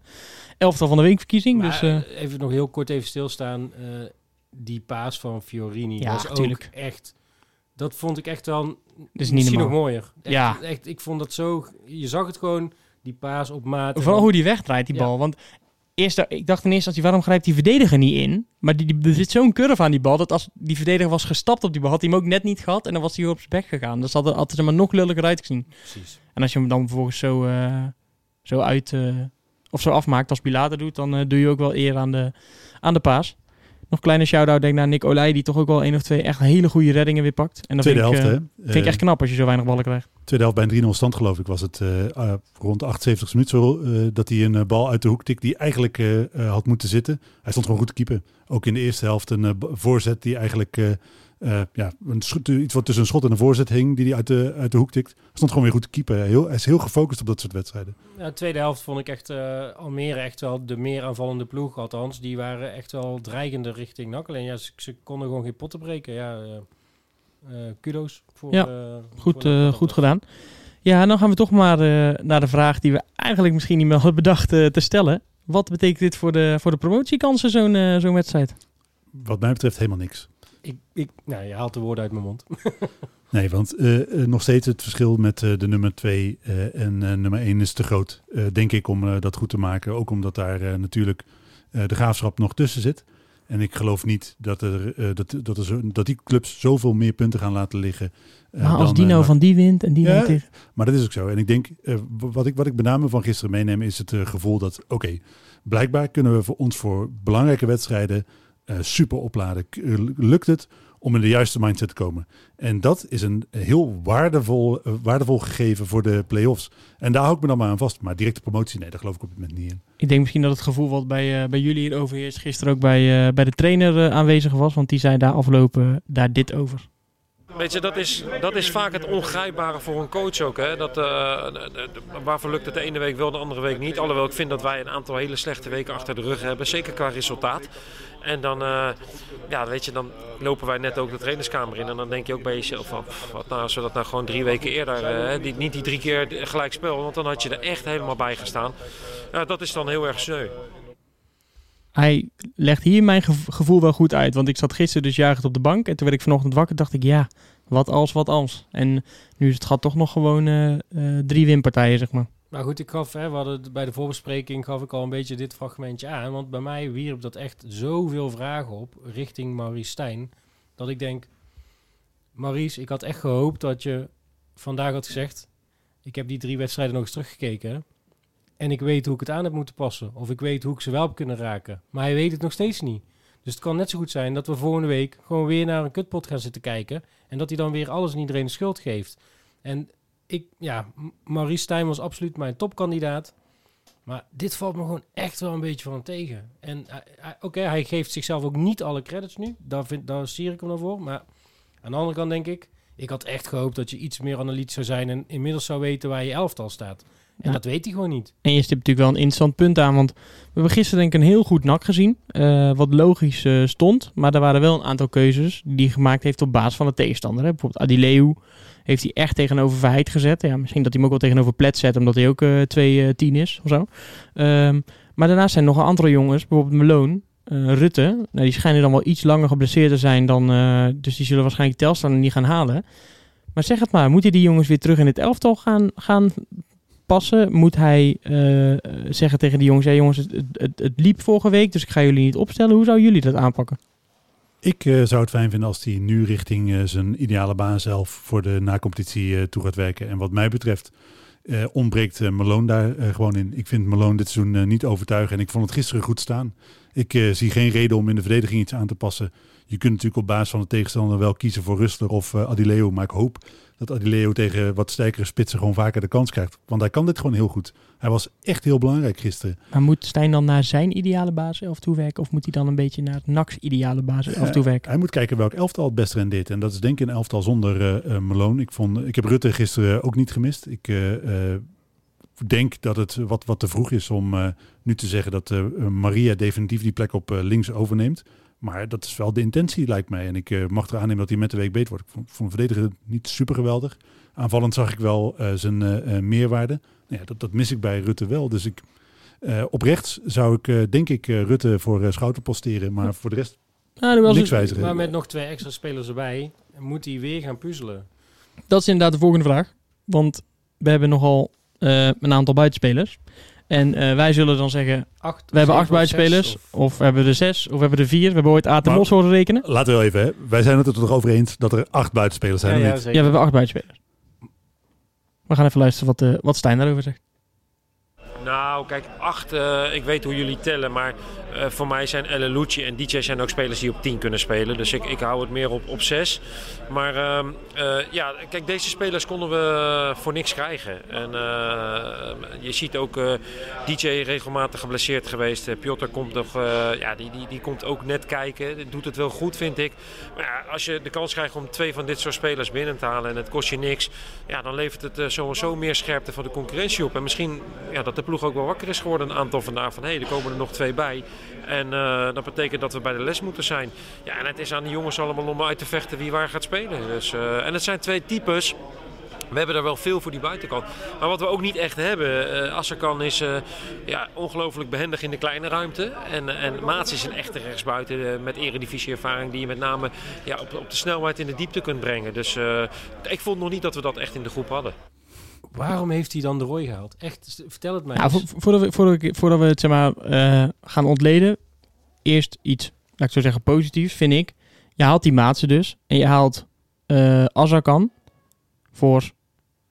elftal van de week verkiezing. Maar, dus even nog heel kort even stilstaan. eh, die paas van Fiorini Ja, was tuurlijk. ook echt... Dat vond ik echt wel is niet misschien nog mooier. Echt, Ja. echt, ik vond dat zo... Je zag het gewoon, die paas op maat. Vooral hoe die wegdraait, die Ja. bal. Want eerst, ik dacht in eerste instantie, waarom grijpt die verdediger niet in? Maar die, die, er zit zo'n curve aan die bal, dat als die verdediger was gestapt op die bal, had hij hem ook net niet gehad en dan was hij op zijn bek gegaan. Dus had, had het er maar nog lulliger uitgezien. Precies. En als je hem dan vervolgens zo, eh, zo uit, eh, of zo afmaakt als Pilater doet, dan eh, doe je ook wel eer aan de, aan de paas. Nog een kleine shout-out denk ik naar Nick Olij, die toch ook wel één of twee echt hele goede reddingen weer pakt. En dat Tweede vind, ik, helft, eh, hè? vind ik Eh, echt knap als je zo weinig ballen krijgt. Tweede helft bij een 3-0 stand geloof ik was het eh, ah, rond de 78 minuten zo, eh, dat hij een eh, bal uit de hoek tikt die eigenlijk eh, eh, had moeten zitten. Hij stond gewoon goed te keeper. Ook in de eerste helft een eh, voorzet die eigenlijk eh, ja, een schot- iets wat tussen een schot en een voorzet hing die hij uit de, uit de hoek tikt. Hij stond gewoon weer goed te keeper. Heel, hij is heel gefocust op dat soort wedstrijden. Ja, de tweede helft vond ik echt eh, Almere echt wel de meer aanvallende ploeg. Althans, die waren echt wel dreigender richting NAC. Alleen ja, ze, ze konden gewoon geen potten breken. Ja, eh, eh, kudos voor, Ja, eh, Goed, voor eh, goed gedaan. Ja, dan gaan we toch maar eh, naar de vraag die we eigenlijk misschien niet meer hadden bedacht te stellen. Wat betekent dit voor de, voor de promotiekansen, zo'n zo'n wedstrijd? Wat mij betreft helemaal niks. Ik, ik, nou, je haalt de woorden uit mijn mond. Nee, want eh, eh, nog steeds het verschil met eh, de nummer 2 en eh, nummer 1 is te groot, eh, denk ik, om eh, dat goed te maken. Ook omdat daar eh, natuurlijk eh, de graafschap nog tussen zit. En ik geloof niet dat, er, eh, dat, dat, er zo, dat die clubs zoveel meer punten gaan laten liggen. eh, maar als dan, die nou NAC. van die wint en die Ja, wint tegen... Maar dat is ook zo. En ik denk, eh, wat, ik, wat ik met name van gisteren meeneem, is het eh, gevoel dat, oké, blijkbaar kunnen we voor ons voor belangrijke wedstrijden eh, super opladen. Eh, lukt het om in de juiste mindset te komen? En dat is een heel waardevol, eh, waardevol gegeven voor de play-offs. En daar hou ik me dan maar aan vast. Maar directe promotie, nee, daar geloof ik op dit moment niet in. Ik denk misschien dat het gevoel wat bij, bij jullie hier overheerst gisteren ook bij, eh, bij de trainer aanwezig was. Want die zei daar afgelopen daar dit over. Weet je, dat is, dat is vaak het ongrijpbare voor een coach ook. Hè? Dat, eh, de- waarvoor lukt het de ene week wel, de andere week niet. Alhoewel ik vind dat wij een aantal hele slechte weken achter de rug hebben. Zeker qua resultaat. En dan, eh, ja, weet je, dan lopen wij net ook de trainerskamer in. En dan denk je ook bij jezelf van, wat nou als we dat nou gewoon drie weken eerder... eh, niet die drie keer gelijk spel, want dan had je er echt helemaal bij gestaan. Ja, dat is dan heel erg sneu. Hij legt hier mijn gev- gevoel wel goed uit. Want ik zat gisteren dus juichend op de bank. En toen werd ik vanochtend wakker. dacht ik, ja, wat als, wat als. En nu is het gat toch nog gewoon eh, drie winpartijen, zeg maar. Maar goed, ik gaf, hè, we hadden bij de voorbespreking gaf ik al een beetje dit fragmentje aan. Want bij mij wierp dat echt zoveel vragen op richting Maurice Stijn. Dat ik denk, Maurice, ik had echt gehoopt dat je vandaag had gezegd... Ik heb die drie wedstrijden nog eens teruggekeken. En ik weet hoe ik het aan heb moeten passen. Of ik weet hoe ik ze wel heb kunnen raken. Maar hij weet het nog steeds niet. Dus het kan net zo goed zijn dat we volgende week gewoon weer naar een kutpot gaan zitten kijken. En dat hij dan weer alles en iedereen de schuld geeft. En ik, ja, Maurice Stijn was absoluut mijn topkandidaat. Maar dit valt me gewoon echt wel een beetje van tegen. En hij- hij- oké, hij geeft zichzelf ook niet alle credits nu. Daar, vind, daar sier ik hem dan voor. Maar aan de andere kant denk ik... Ik had echt gehoopt dat je iets meer analytisch zou zijn... en inmiddels zou weten waar je elftal staat. En dat weet hij gewoon niet. En je stipt natuurlijk wel een interessant punt aan. Want we hebben gisteren denk ik een heel goed nak gezien. eh, wat logisch eh, stond. Maar er waren wel een aantal keuzes die hij gemaakt heeft op basis van de tegenstander. Hè. Bijvoorbeeld Adileu heeft hij echt tegenover Verheid gezet. Ja, misschien dat hij hem ook wel tegenover Plet zet. Omdat hij ook eh 2-10 is of zo. Ehm, maar daarnaast zijn nog een aantal jongens. Bijvoorbeeld Meloon. eh, Rutte, nou, die schijnen dan wel iets langer geblesseerd te zijn dan. eh, dus die zullen waarschijnlijk Telstar niet gaan halen. Maar zeg het maar, moeten die jongens weer terug in het elftal gaan, gaan passen? Moet hij eh, zeggen tegen die jongens: ja, jongens, het, het, het, liep vorige week, dus ik ga jullie niet opstellen. Hoe zouden jullie dat aanpakken? Ik eh, zou het fijn vinden als hij nu richting eh, zijn ideale baan zelf voor de nacompetitie eh, toe gaat werken. En wat mij betreft eh, ontbreekt eh, Malone daar eh, gewoon in. Ik vind Malone dit seizoen eh, niet overtuigen. En ik vond het gisteren goed staan. Ik eh, zie geen reden om in de verdediging iets aan te passen. Je kunt natuurlijk op basis van de tegenstander wel kiezen voor Rustler of eh, Adileo. Maar ik hoop dat Adileo tegen wat sterkere spitsen gewoon vaker de kans krijgt. Want hij kan dit gewoon heel goed. Hij was echt heel belangrijk gisteren. Maar moet Stijn dan naar zijn ideale basiself toe werken? Of moet hij dan een beetje naar het NAC's ideale basiself toe werken? Hij moet kijken welk elftal het best rendeert. En dat is denk ik een elftal zonder eh eh, Malone. Ik, vond, ik heb Rutte gisteren ook niet gemist. Ik eh, eh, denk dat het wat, wat te vroeg is om eh, nu te zeggen dat eh, Maria definitief die plek op eh, links overneemt. Maar dat is wel de intentie, lijkt mij. En ik eh, mag er aannemen dat hij met de week beter wordt. Ik vond, vond de verdediger niet super geweldig. Aanvallend zag ik wel eh, zijn eh, meerwaarde. Nou ja, dat, dat mis ik bij Rutte wel. Dus ik, eh, op rechts zou ik, eh, denk ik, eh, Rutte voor eh, Schouten posteren. Maar voor de rest Nou, niks dus- wijzigen. Maar met nog twee extra spelers erbij, moet hij weer gaan puzzelen. dat is inderdaad de volgende vraag. Want we hebben nogal eh, een aantal buitenspelers. En eh, wij zullen dan zeggen, Acht, we hebben acht buitenspelers. of- Of we hebben er zes, of we hebben er vier. We hebben ooit Aten Maar- Mos horen rekenen. Laten we wel even, hè. wij zijn het er toch over eens dat er acht buitenspelers zijn. Ja, of ja, niet? zeker. Ja, we hebben acht buitenspelers. We gaan even luisteren wat, eh, wat Stijn daarover zegt. Nou, kijk, acht, eh, ik weet hoe jullie tellen, maar eh, voor mij zijn El Lucci en DJ zijn ook spelers die op 10 kunnen spelen. Dus ik, ik hou het meer op, op 6. Maar ehm, eh, ja, kijk, deze spelers konden we voor niks krijgen. En je ziet ook DJ regelmatig geblesseerd geweest. Piotr komt nog, ja, die, die, die komt ook net kijken. Doet het wel goed, vind ik. Maar als je de kans krijgt om twee van dit soort spelers binnen te halen en het kost je niks, ja, dan levert het sowieso meer scherpte van de concurrentie op. En misschien ja, dat de ploeg ook wel wakker is geworden een aantal vandaag van hé, hey, er komen er nog twee bij. En eh, dat betekent dat we bij de les moeten zijn. Ja, en het is aan de jongens allemaal om uit te vechten wie waar gaat spelen. Dus, eh, en het zijn twee types. We hebben er wel veel voor die buitenkant. Maar wat we ook niet echt hebben, eh Asserkan is ja, ongelooflijk behendig in de kleine ruimte. En, en Maats is een echte rechtsbuiten eh, met eredivisie-ervaring die je met name ja, op, op de snelheid in de diepte kunt brengen. Dus ik vond nog niet dat we dat echt in de groep hadden. Waarom heeft hij dan de rooi gehaald? Echt, vertel het mij Nou, eens. voordat, we, voordat, we, voordat we het zeg maar, eh, gaan ontleden, eerst iets, laat ik zo zeggen, positiefs, vind ik. Je haalt die Maatsen dus en je haalt eh Azarkan voor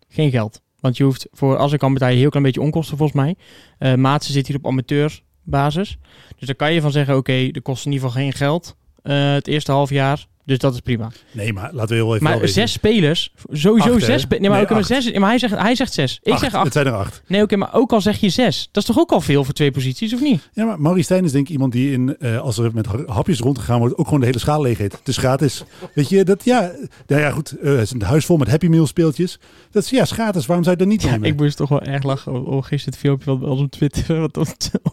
geen geld. Want je hoeft voor Azarkan betaal je heel klein beetje onkosten volgens mij. Eh Maatsen zit hier op amateurbasis. Dus daar kan je van zeggen, oké, de kost in ieder geval geen geld het eerste half jaar. Dus dat is prima. Nee, maar laten we heel even Maar zes spelers, sowieso Acht, zes. Nee, maar, Nee, ook maar acht. zes. Maar hij zegt, hij zegt zes. Ik Acht. zeg acht. Het zijn er acht. Nee, oké, maar ook al zeg je zes. Dat is toch ook al veel voor twee posities, of niet? Ja, maar Maurice Stijn is denk ik iemand die in, eh, als er met ha- hapjes rondgegaan wordt, ook gewoon de hele schaal leeg eet. Het is gratis. Weet je, dat ja, nou ja goed, eh, het is een huis vol met Happy Meal speeltjes. Dat is ja, is gratis. Waarom zou je dat niet Ja, nemen? ik moest toch wel erg lachen. Oh, oh, gisteren het filmpje wat, op Twitter, wat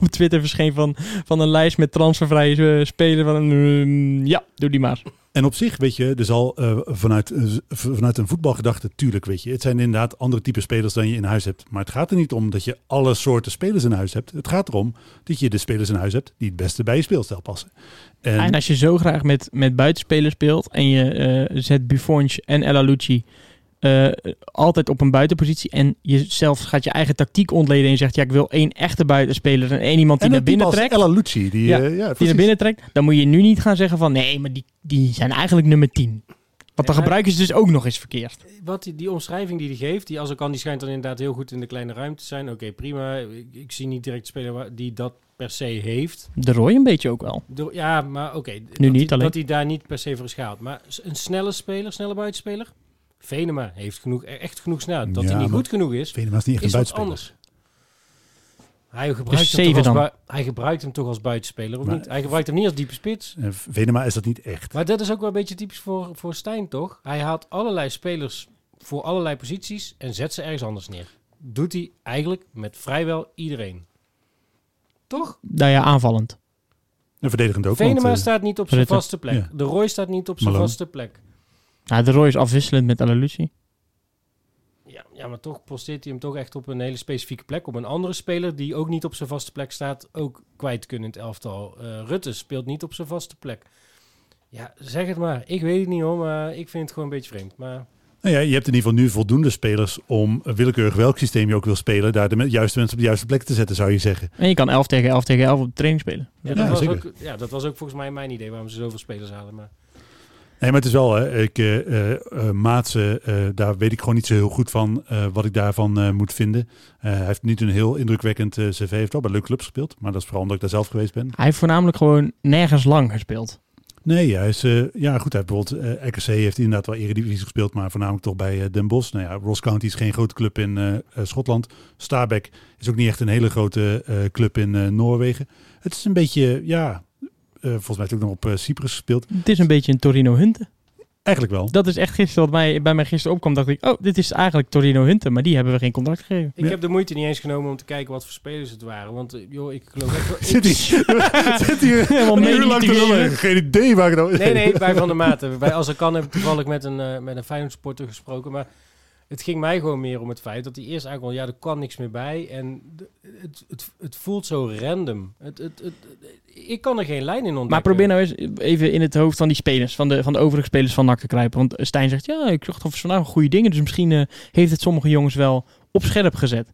op, Twitter verscheen van, van een lijst met transfervrije eh, spelen. Van, een, ja, doe die maar. En op zich, weet je, dus al eh, vanuit, eh, vanuit een voetbalgedachte, tuurlijk, weet je. Het zijn inderdaad andere type spelers dan je in huis hebt. Maar het gaat er niet om dat je alle soorten spelers in huis hebt. Het gaat erom dat je de spelers in huis hebt die het beste bij je speelstijl passen. En, En als je zo graag met, met buitenspelers speelt en je eh, zet Buffon en El Alouci eh, altijd op een buitenpositie en je zelf gaat je eigen tactiek ontleden en je zegt ja, ik wil één echte buitenspeler en één iemand die en naar binnen trekt. Ella Lucci, die, Ja, eh, ja, die naar binnen trekt, dan moet je nu niet gaan zeggen van nee, maar die, die zijn eigenlijk nummer 10. Want dan gebruiken ze dus ook nog eens verkeerd. Wat die, die omschrijving die hij geeft, die als ik kan, die schijnt dan inderdaad heel goed in de kleine ruimte te zijn. Oké, prima. Ik, ik zie niet direct een speler die dat per se heeft. De Roy een beetje ook wel. Ja, maar oké. Nu dat niet hij- alleen. Dat hij daar niet per se voor is gehaald. Maar een snelle speler, snelle buitenspeler. Venema heeft genoeg, echt genoeg snelheid. Dat Ja, hij niet goed genoeg is, Venema is niet echt is een wat buitenspeler. anders. Hij gebruikt, Dus hem toch als hij gebruikt hem toch als buitenspeler, of Maar- niet? Hij gebruikt hem niet als diepe spits. Venema is dat niet echt. Maar dat is ook wel een beetje typisch voor, voor Stijn, toch? Hij haalt allerlei spelers voor allerlei posities en zet ze ergens anders neer. Doet hij eigenlijk met vrijwel iedereen. Toch? Nou ja, aanvallend. En verdedigend ook. Venema want, eh, staat niet op zijn vaste plek. Ja. De Roy staat niet op zijn vaste plek. Nou, de Roy is afwisselend met Alalucci. Ja, ja, maar toch posteert hij hem toch echt op een hele specifieke plek. Op een andere speler die ook niet op zijn vaste plek staat, ook kwijt kunnen in het elftal. Eh, Rutte speelt niet op zijn vaste plek. Ja, zeg het maar. Ik weet het niet hoor, maar ik vind het gewoon een beetje vreemd. Maar nou ja, je hebt in ieder geval nu voldoende spelers om willekeurig welk systeem je ook wil spelen, daar de juiste mensen op de juiste plek te zetten, zou je zeggen. En je kan 11 tegen 11 tegen 11 op de training spelen. ja, Ja, dat, was zeker. ook, ja, dat was ook volgens mij mijn idee waarom ze zoveel spelers halen. Maar Nee, maar het is wel, hè, ik, eh eh, eh, Maatsen, daar weet ik gewoon niet zo heel goed van wat ik daarvan moet vinden. Hij heeft niet een heel indrukwekkend cv, heeft wel bij leuke clubs gespeeld, maar dat is vooral omdat ik daar zelf geweest ben. Hij heeft voornamelijk gewoon nergens lang gespeeld. Nee, hij is, ja goed, hij heeft bijvoorbeeld, RKC heeft inderdaad wel Eredivisie gespeeld, maar voornamelijk toch bij Den Bosch. Nou ja, Ross County is geen grote club in Schotland. Stabæk is ook niet echt een hele grote club in Noorwegen. Het is een beetje, ja, volgens mij ook nog op eh, Cyprus gespeeld. Het is een beetje een Torino Hunte. Eigenlijk wel. Dat is echt gisteren wat mij, bij mij gisteren opkwam. Dacht ik, oh, dit is eigenlijk Torino Hunte. Maar die hebben we geen contract gegeven. Ik Ja. heb de moeite niet eens genomen om te kijken wat voor spelers het waren. Want eh, joh, ik geloof echt... wel- Zit hier, zit hier Helemaal mee lang te. Geen idee waar ik nou... Nee, nee, bij Van der Maten. Bij Als er kan heb ik toevallig met een, eh met een Feyenoord supporter gesproken. Maar het ging mij gewoon meer om het feit dat hij eerst eigenlijk al, ja, er kan niks meer bij. En het, het, het voelt zo random. Het, het, het, ik kan er geen lijn in ontdekken. Maar probeer nou eens even in het hoofd van die spelers, van de, van de overige spelers van NAC te. Want Stijn zegt, ja, ik zag toch vandaag goede dingen. Dus misschien eh, heeft het sommige jongens wel op scherp gezet.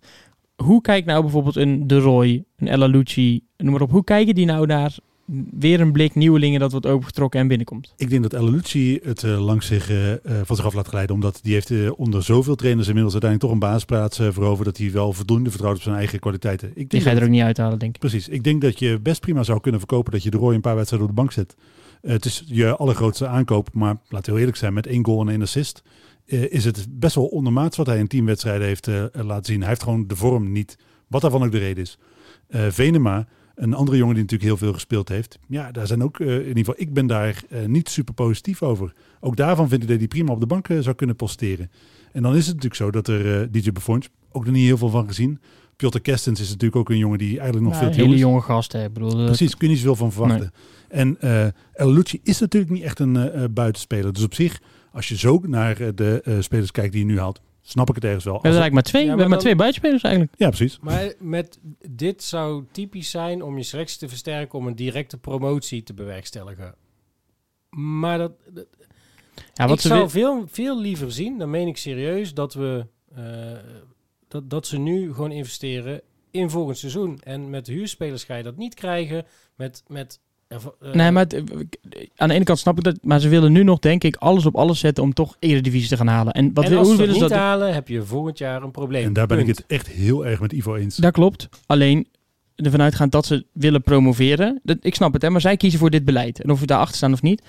Hoe kijkt nou bijvoorbeeld een De Roy, een Ella Lucci, noem maar op. Hoe kijken die nou naar weer een blik nieuwelingen dat wordt opengetrokken en binnenkomt? Ik denk dat El Lucci het eh, langs zich, eh, van zich af laat glijden. Omdat die heeft onder zoveel trainers inmiddels uiteindelijk toch een basisplaats veroverd. Dat hij wel voldoende vertrouwt op zijn eigen kwaliteiten. Ik Die denk ga je dat- er ook niet uithalen, denk ik. Precies. Ik denk dat je best prima zou kunnen verkopen dat je de Roy een paar wedstrijden op de bank zet. Het is je allergrootste aankoop, maar laten we heel eerlijk zijn, met één goal en één assist is het best wel ondermaats wat hij in tien wedstrijden heeft laten zien. Hij heeft gewoon de vorm niet, wat daarvan ook de reden is. Venema, een andere jongen die natuurlijk heel veel gespeeld heeft. Ja, daar zijn ook, eh, in ieder geval, ik ben daar eh, niet super positief over. Ook daarvan vind ik dat hij prima op de bank eh, zou kunnen posteren. En dan is het natuurlijk zo dat er DJ Buffons, ook nog niet heel veel van gezien. Piotr Kerstens is natuurlijk ook een jongen die eigenlijk nog Nou, veel een te hele is. jonge gast, hè. Bedoel, Precies, kun je niet zoveel van verwachten. En El Lucci is natuurlijk niet echt een buitenspeler. Dus op zich, als je zo naar de spelers kijkt die je nu haalt, snap ik het ergens wel. we hebben Als- eigenlijk maar twee, Ja, we hebben maar maar dan- twee buitenspelers eigenlijk. ja, precies. Maar met dit zou typisch zijn om je selectie te versterken om een directe promotie te bewerkstelligen. Maar dat, dat- Ja, ik wat ze zou wil- veel, veel liever zien, dan meen ik serieus, dat we eh, dat, dat ze nu gewoon investeren in volgend seizoen. En met huurspelers ga je dat niet krijgen. Met, met eh, Nee, maar het- eh, aan de ene kant snap ik dat, maar ze willen nu nog, denk ik, alles op alles zetten om toch Eredivisie te gaan halen. En wat en wil, als hoe ze dat willen ze niet dat? halen, heb je volgend jaar een probleem. En daar ben ik het echt heel erg met Ivo eens. Dat klopt. Alleen ervan uitgaand dat ze willen promoveren. Dat, ik snap het, hè, maar zij kiezen voor dit beleid. En of we daarachter staan of niet,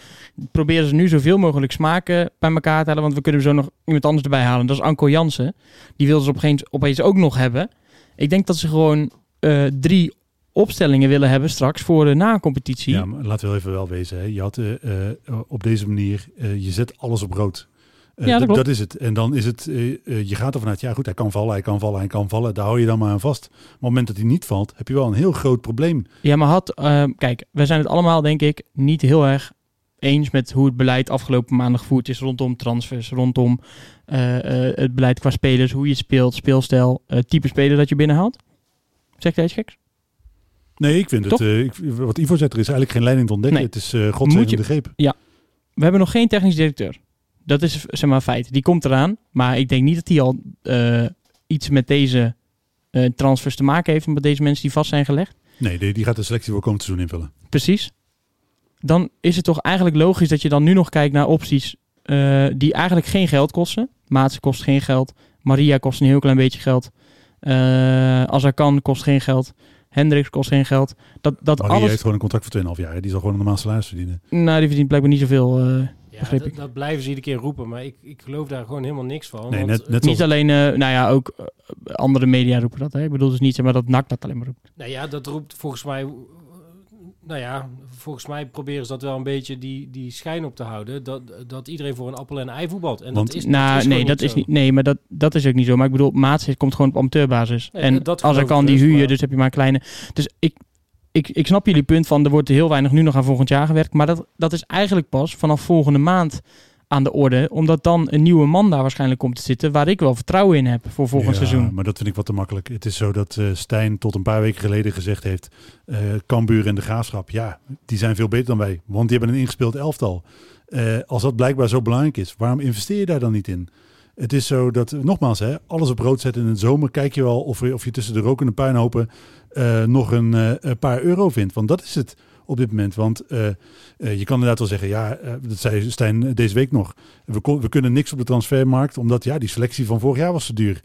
proberen ze nu zoveel mogelijk smaken bij elkaar te halen. Want we kunnen zo nog iemand anders erbij halen. Dat is Anko Jansen. Die wilden ze opeens, opeens ook nog hebben. Ik denk dat ze gewoon eh, drie opstellingen willen hebben straks voor de na-competitie. Ja, maar laten we wel even wel wezen. Hè. Je had eh, eh, op deze manier, eh, je zet alles op rood. Ja, dat dat is het. En dan is het, je gaat ervan uit, ja goed, hij kan vallen, hij kan vallen, hij kan vallen. Daar hou je dan maar aan vast. Maar op het moment dat hij niet valt, heb je wel een heel groot probleem. Ja, maar had, eh, kijk, wij zijn het allemaal, denk ik, niet heel erg eens met hoe het beleid afgelopen maanden gevoerd is rondom transfers, rondom het beleid qua spelers, hoe je speelt, speelstijl, type speler dat je binnenhaalt. Zeg jij iets geks? Nee, ik vind het, eh, ik, wat Ivo zegt, er is eigenlijk geen leiding te ontdekken. Nee. Het is uh, Moet je- greep. We hebben nog geen technisch directeur. Dat is zeg maar een feit. Die komt eraan, maar ik denk niet dat hij al eh, iets met deze transfers te maken heeft, met deze mensen die vast zijn gelegd. Nee, die, die gaat de selectie voor komend seizoen invullen. Precies. Dan is het toch eigenlijk logisch dat je dan nu nog kijkt naar opties die eigenlijk geen geld kosten. Maatse kost geen geld. Maria kost een heel klein beetje geld. Eh Azarkan kost geen geld. Hendricks kost geen geld. Dat, dat Maria alles... heeft gewoon een contract voor 2,5 jaar. hè. Die zal gewoon een normaal salaris verdienen. Nou, die verdient blijkbaar niet zoveel. eh, Ja, begreep dat, ik. dat blijven ze iedere keer roepen, maar ik, ik geloof daar gewoon helemaal niks van. Nee, want, net, net niet alleen, eh, nou ja, ook eh, andere media roepen dat. Hè? Ik bedoel dus niet zeg maar dat NAC dat alleen maar roept. Nou ja, dat roept volgens mij. Nou ja, volgens mij proberen ze dat wel een beetje die, die schijn op te houden. Dat, dat iedereen voor een appel en een ei voetbalt. En Want- dat is, nou, dat is nee, dat is niet. Nee, maar dat, dat is ook niet zo. Maar ik bedoel, Maats komt gewoon op amateurbasis. Nee, en als er kan, ik die huur je, dus heb je maar een kleine. Dus ik, ik, ik snap jullie punt van er wordt heel weinig nu nog aan volgend jaar gewerkt. Maar dat, dat is eigenlijk pas vanaf volgende maand aan de orde. Omdat dan een nieuwe man daar waarschijnlijk komt te zitten. Waar ik wel vertrouwen in heb voor volgend Ja, seizoen. maar dat vind ik wat te makkelijk. Het is zo dat eh, Stijn tot een paar weken geleden gezegd heeft... Cambuur en de Graafschap, ja, die zijn veel beter dan wij. Want die hebben een ingespeeld elftal. Eh, als dat blijkbaar zo belangrijk is, waarom investeer je daar dan niet in? Het is zo dat, nogmaals, hè, alles op rood zetten in de zomer. Kijk je wel of, je- of je tussen de rokende puinhopen eh, nog een een paar euro vindt. Want dat is het. Op dit moment. Want eh, eh, je kan inderdaad wel zeggen, ja, eh, dat zei Stijn deze week nog. We, we kunnen niks op de transfermarkt, omdat ja, die selectie van vorig jaar was te duur.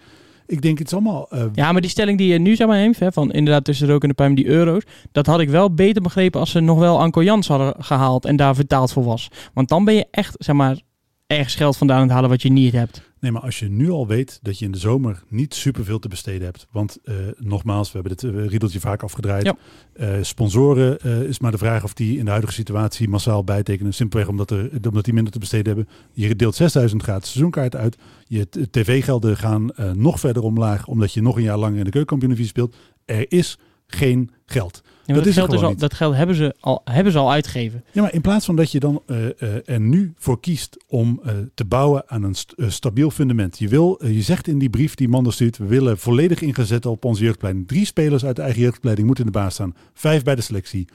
Ik denk, het allemaal... Ja, maar die stelling die je nu zeg maar heeft, hè, van inderdaad tussen de rook en de puim die euro's, dat had ik wel beter begrepen als ze nog wel Anko Jans hadden gehaald en daar vertaald voor was. Want dan ben je echt, zeg maar, ergens geld vandaan aan het halen wat je niet hebt. Nee, maar als je nu al weet dat je in de zomer niet superveel te besteden hebt. Want eh, nogmaals, we hebben dit uh, riedeltje vaak afgedraaid. Ja. Eh, sponsoren eh, is maar de vraag of die in de huidige situatie massaal bijtekenen. Simpelweg omdat, er, omdat die minder te besteden hebben. Je deelt 6000 gratis seizoenkaart uit. Je tv-gelden gaan eh, nog verder omlaag omdat je nog een jaar lang in de keukenkampioen speelt. Er is geen geld. Ja, Dat dat, is geld is gewoon al, niet. dat geld hebben ze, al, hebben ze al uitgegeven. Ja, maar in plaats van dat je dan eh, eh, er nu voor kiest om eh, te bouwen aan een st- stabiel fundament. Je, wil, je zegt in die brief die Manders stuurt, we willen volledig ingezet op onze jeugdopleiding. Drie spelers uit de eigen jeugdopleiding moeten in de baas staan. Vijf bij de selectie.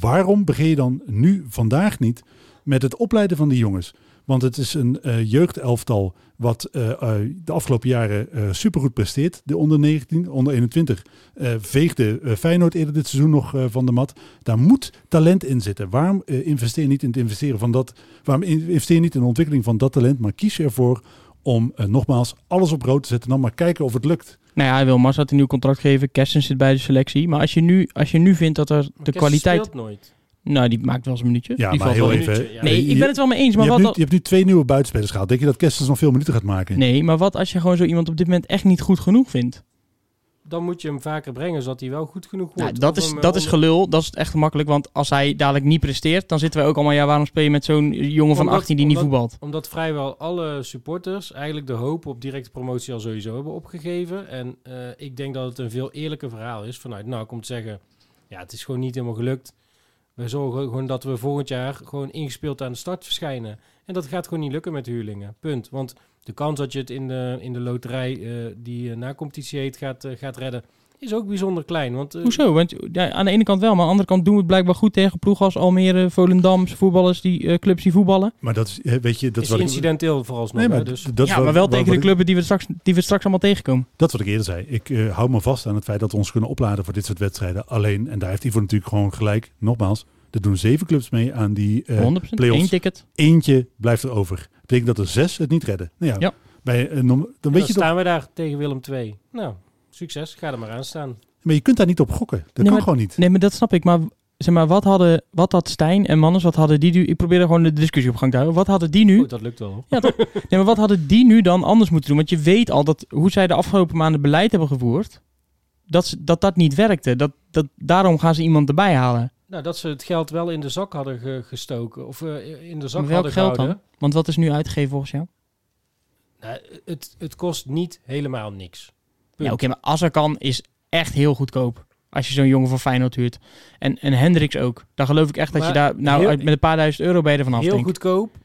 Waarom begin je dan nu vandaag niet met het opleiden van die jongens? Want het is een eh, jeugdelftal wat eh, eh, de afgelopen jaren eh, supergoed presteert. De onder 19, onder 21 eh, veegde Feyenoord eerder dit seizoen nog van de mat. Daar moet talent in zitten. Waarom eh, investeer je niet in het investeren van dat? Waarom in- investeer je niet in de ontwikkeling van dat talent? Maar kies je ervoor om nogmaals alles op rood te zetten. Dan maar kijken of het lukt. Nou ja, hij wil Massa een nieuw contract geven. Kerstens zit bij de selectie. Maar als je nu, als je nu vindt dat er de kwaliteit... speelt nooit. Nou, die maakt wel eens een minuutje. Ja, die maar valt heel even. minuutje, ja. Nee, ik ben het wel mee eens. Maar je, wat, hebt nu, al- je hebt nu twee nieuwe buitenspelers gehaald. Denk je dat Kerstens nog veel minuten gaat maken? nee, maar wat als je gewoon zo iemand op dit moment echt niet goed genoeg vindt? Dan moet je hem vaker brengen, zodat hij wel goed genoeg wordt. Nou, dat is, hem, dat is gelul. Dat is echt makkelijk. Want als hij dadelijk niet presteert, dan zitten wij ook allemaal... Ja, waarom speel je met zo'n jongen van Omdat- 18 die niet voetbalt? Omdat vrijwel alle supporters eigenlijk de hoop op directe promotie al sowieso hebben opgegeven. En eh, ik denk dat het een veel eerlijker verhaal is vanuit nou om te zeggen, ja, het is gewoon niet helemaal gelukt. We zorgen gewoon dat we volgend jaar gewoon ingespeeld aan de start verschijnen. En dat gaat gewoon niet lukken met huurlingen. Punt. Want de kans dat je het in de, in de loterij eh, die eh, na competitie heet gaat, eh, gaat redden, is ook bijzonder klein. Want, eh, Hoezo? Want ja, aan de ene kant wel, maar aan de andere kant doen we het blijkbaar goed tegen ploegen als Almere, Volendam, voetballers die eh, clubs die voetballen. Maar dat is, weet je, dat is is wat ik, incidenteel vooralsnog. Nee, maar hè, dus. dat ja, wat- maar wel wat- tegen wat de clubben die we straks, die we straks allemaal tegenkomen. Dat is wat ik eerder zei. Ik eh, hou me vast aan het feit dat we ons kunnen opladen voor dit soort wedstrijden. Alleen, en daar heeft Ivo natuurlijk gewoon gelijk. Nogmaals, er doen zeven clubs mee aan die eh, 100%. play-offs. Eén ticket. Eentje blijft er over. Dat betekent dat er zes het niet redden. Nou ja, Ja. Bij, nom- dan dan weet je toch, staan we daar tegen Willem II. Nou, succes. Ga er maar aan staan. maar je kunt daar niet op gokken. Dat Nee, kan maar- gewoon niet. Nee, maar dat snap ik. Maar zeg maar, wat hadden, wat had Stijn en Mannes, wat hadden die nu... Ik probeer er gewoon de discussie op gang te houden. Wat hadden die nu... Goed, dat lukt wel. Ja, toch? Nee, maar wat hadden die nu dan anders moeten doen? Want je weet al dat hoe zij de afgelopen maanden beleid hebben gevoerd, dat ze- dat, dat niet werkte. Dat, dat, daarom gaan ze iemand erbij halen. Nou, dat ze het geld wel in de zak hadden ge- gestoken. Of eh, in de zak Maar welk hadden geld gehouden. dan? Want wat is nu uitgegeven volgens jou? Nou, het, het kost niet helemaal niks. Punt. Ja, oké, maar Azarkan is echt heel goedkoop. Als je zo'n jongen van Feyenoord huurt. En, en Hendricks ook. Dan geloof ik echt dat je daar... Nou, heel- met een paar duizend euro ben je er vanaf, Heel goedkoop.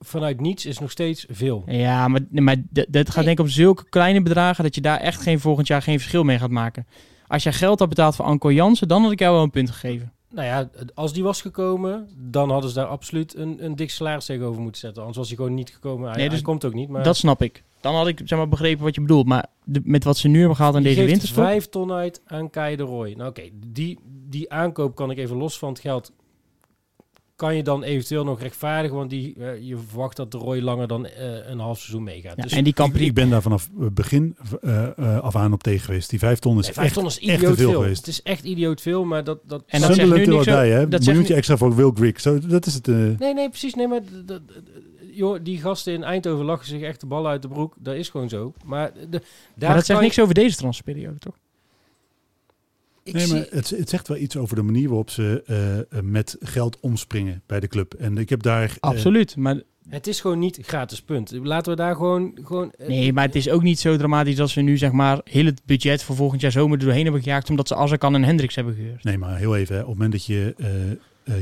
Vanuit niets is nog steeds veel. Ja, maar, maar dat gaat Nee. denk ik om zulke kleine bedragen... dat je daar echt geen volgend jaar geen verschil mee gaat maken. Als jij geld had betaald voor Anko Jansen... dan had ik jou wel een punt gegeven. Nou ja, als die was gekomen, dan hadden ze daar absoluut een, een dik salaris tegenover moeten zetten. Anders was hij gewoon niet gekomen. Hij, Nee, dus hij komt ook niet. Maar Dat snap ik. Dan had ik zeg maar, begrepen wat je bedoelt. Maar de- met wat ze nu hebben gehaald in je deze winterstop... vijf ton uit aan Kai de Roy. Nou oké, die, die aankoop kan ik even los van het geld... kan je dan eventueel nog rechtvaardigen. Want die, eh, je verwacht dat de Roy langer dan eh, een half seizoen meegaat. Ja, dus en die kan Ik, ik ben daar vanaf het begin eh, eh, af aan op tegen geweest. Die vijf ton is nee, vijf echt, ton is echt te idioot veel veel. geweest. Het is echt idioot veel, maar dat... dat En dat zegt nu niks die, hè? dat zegt Miljoentje nu- extra voor Will Grigg. Zo, dat is het. eh. Nee, nee, precies. Nee, maar d- d- d- joh, die gasten in Eindhoven lachen zich echt de ballen uit de broek. Dat is gewoon zo. Maar, de, daar Maar dat zegt je- niks over deze transferperiode, toch? ik Nee, zie- maar het, het zegt wel iets over de manier waarop ze eh, eh, met geld omspringen bij de club. En ik heb daar... eh, Absoluut. Maar, Het is gewoon niet gratis, punt. Laten we daar gewoon... gewoon nee, maar het is ook niet zo dramatisch dat ze nu zeg maar heel het budget voor volgend jaar zomer er doorheen hebben gejaagd. Omdat ze Azarkan en Hendricks hebben gehuurd. Nee, maar heel even. Hè. Op het moment dat je...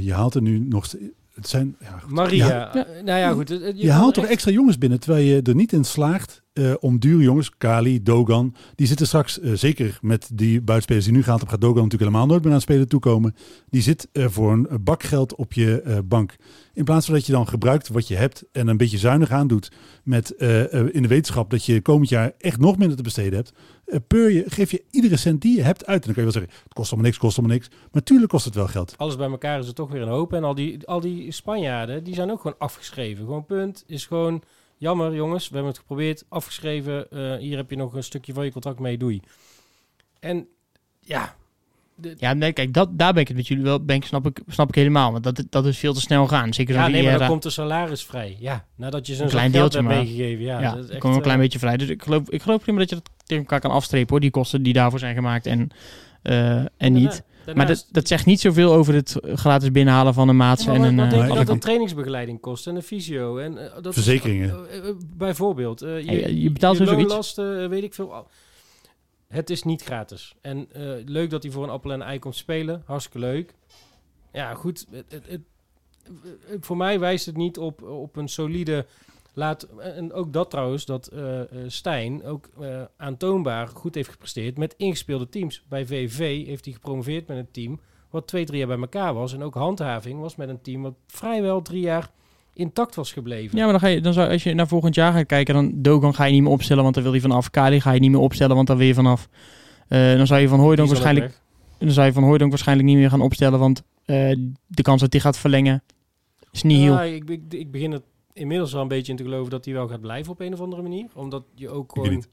je haalt er nu nog... Het zijn... Ja, goed. Maria. Ja, eh, Nou ja, goed. je kan haalt toch extra jongens binnen, terwijl je er niet in slaagt eh, om dure jongens, Kali, Dogan, die zitten straks, eh, zeker met die buitenspelers die nu gehaald hebben, gaat Dogan natuurlijk helemaal nooit meer aan het spelen toekomen. Die zit eh, voor een bak geld op je bank. In plaats van dat je dan gebruikt wat je hebt en een beetje zuinig aandoet met, in de wetenschap dat je komend jaar echt nog minder te besteden hebt, peur je, geef je iedere cent die je hebt uit. En dan kun je wel zeggen, het kost allemaal niks, kost allemaal niks. Maar tuurlijk kost het wel geld. Alles bij elkaar is er toch weer een hoop. En al die, al die Spanjaarden, die zijn ook gewoon afgeschreven. Gewoon punt. Is gewoon jammer, jongens. We hebben het geprobeerd. Afgeschreven. Eh, hier heb je nog een stukje van je contract mee. Doei. En ja. de- Ja, nee, kijk, dat, daar ben ik het met jullie wel, ben ik, snap, ik, snap ik helemaal. Want dat, dat is veel te snel gaan. Zeker ja, nee, maar dan komt de salaris vrij. Ja, nadat je zo'n Een klein deeltje, hebt meegegeven. Ja, Ja, dat is echt, komt een klein eh, beetje vrij. Dus ik geloof, ik geloof prima dat je dat tegen elkaar kan afstrepen hoor. Die kosten die daarvoor zijn gemaakt en, eh, en niet. Maar daarnaast- dat, dat zegt niet zoveel over het gratis binnenhalen van een maats Ja, maar en wat, een wat eh, denk je dat trainingsbegeleiding kost en een fysio en eh, dat Verzekeringen. eh, bijvoorbeeld. eh, je, Ja, je betaalt loonlasten, eh, weet ik veel. Het is niet gratis. En eh, leuk dat hij voor een appel en een ei komt spelen. Hartstikke leuk. Ja, goed. Het, het, het- voor mij wijst het niet op, op een solide... Laat, en ook dat trouwens, dat eh, eh, Stijn ook eh, aantoonbaar goed heeft gepresteerd met ingespeelde teams. Bij VV heeft hij gepromoveerd met een team wat twee, drie jaar bij elkaar was. En ook handhaving was met een team wat vrijwel drie jaar intact was gebleven. Ja, maar dan ga je, dan zou, als je naar volgend jaar gaat kijken, dan Dogan ga je niet meer opstellen, want dan wil hij vanaf. Kali ga je niet meer opstellen, want dan wil je vanaf. Dan zou je van ook waarschijnlijk, dan zou je van Hooijdonk waarschijnlijk niet meer gaan opstellen, want de kans dat hij gaat verlengen is niet heel. Ja, ik, ik, ik begin het inmiddels wel een beetje in te geloven dat hij wel gaat blijven op een of andere manier. Omdat je ook niet.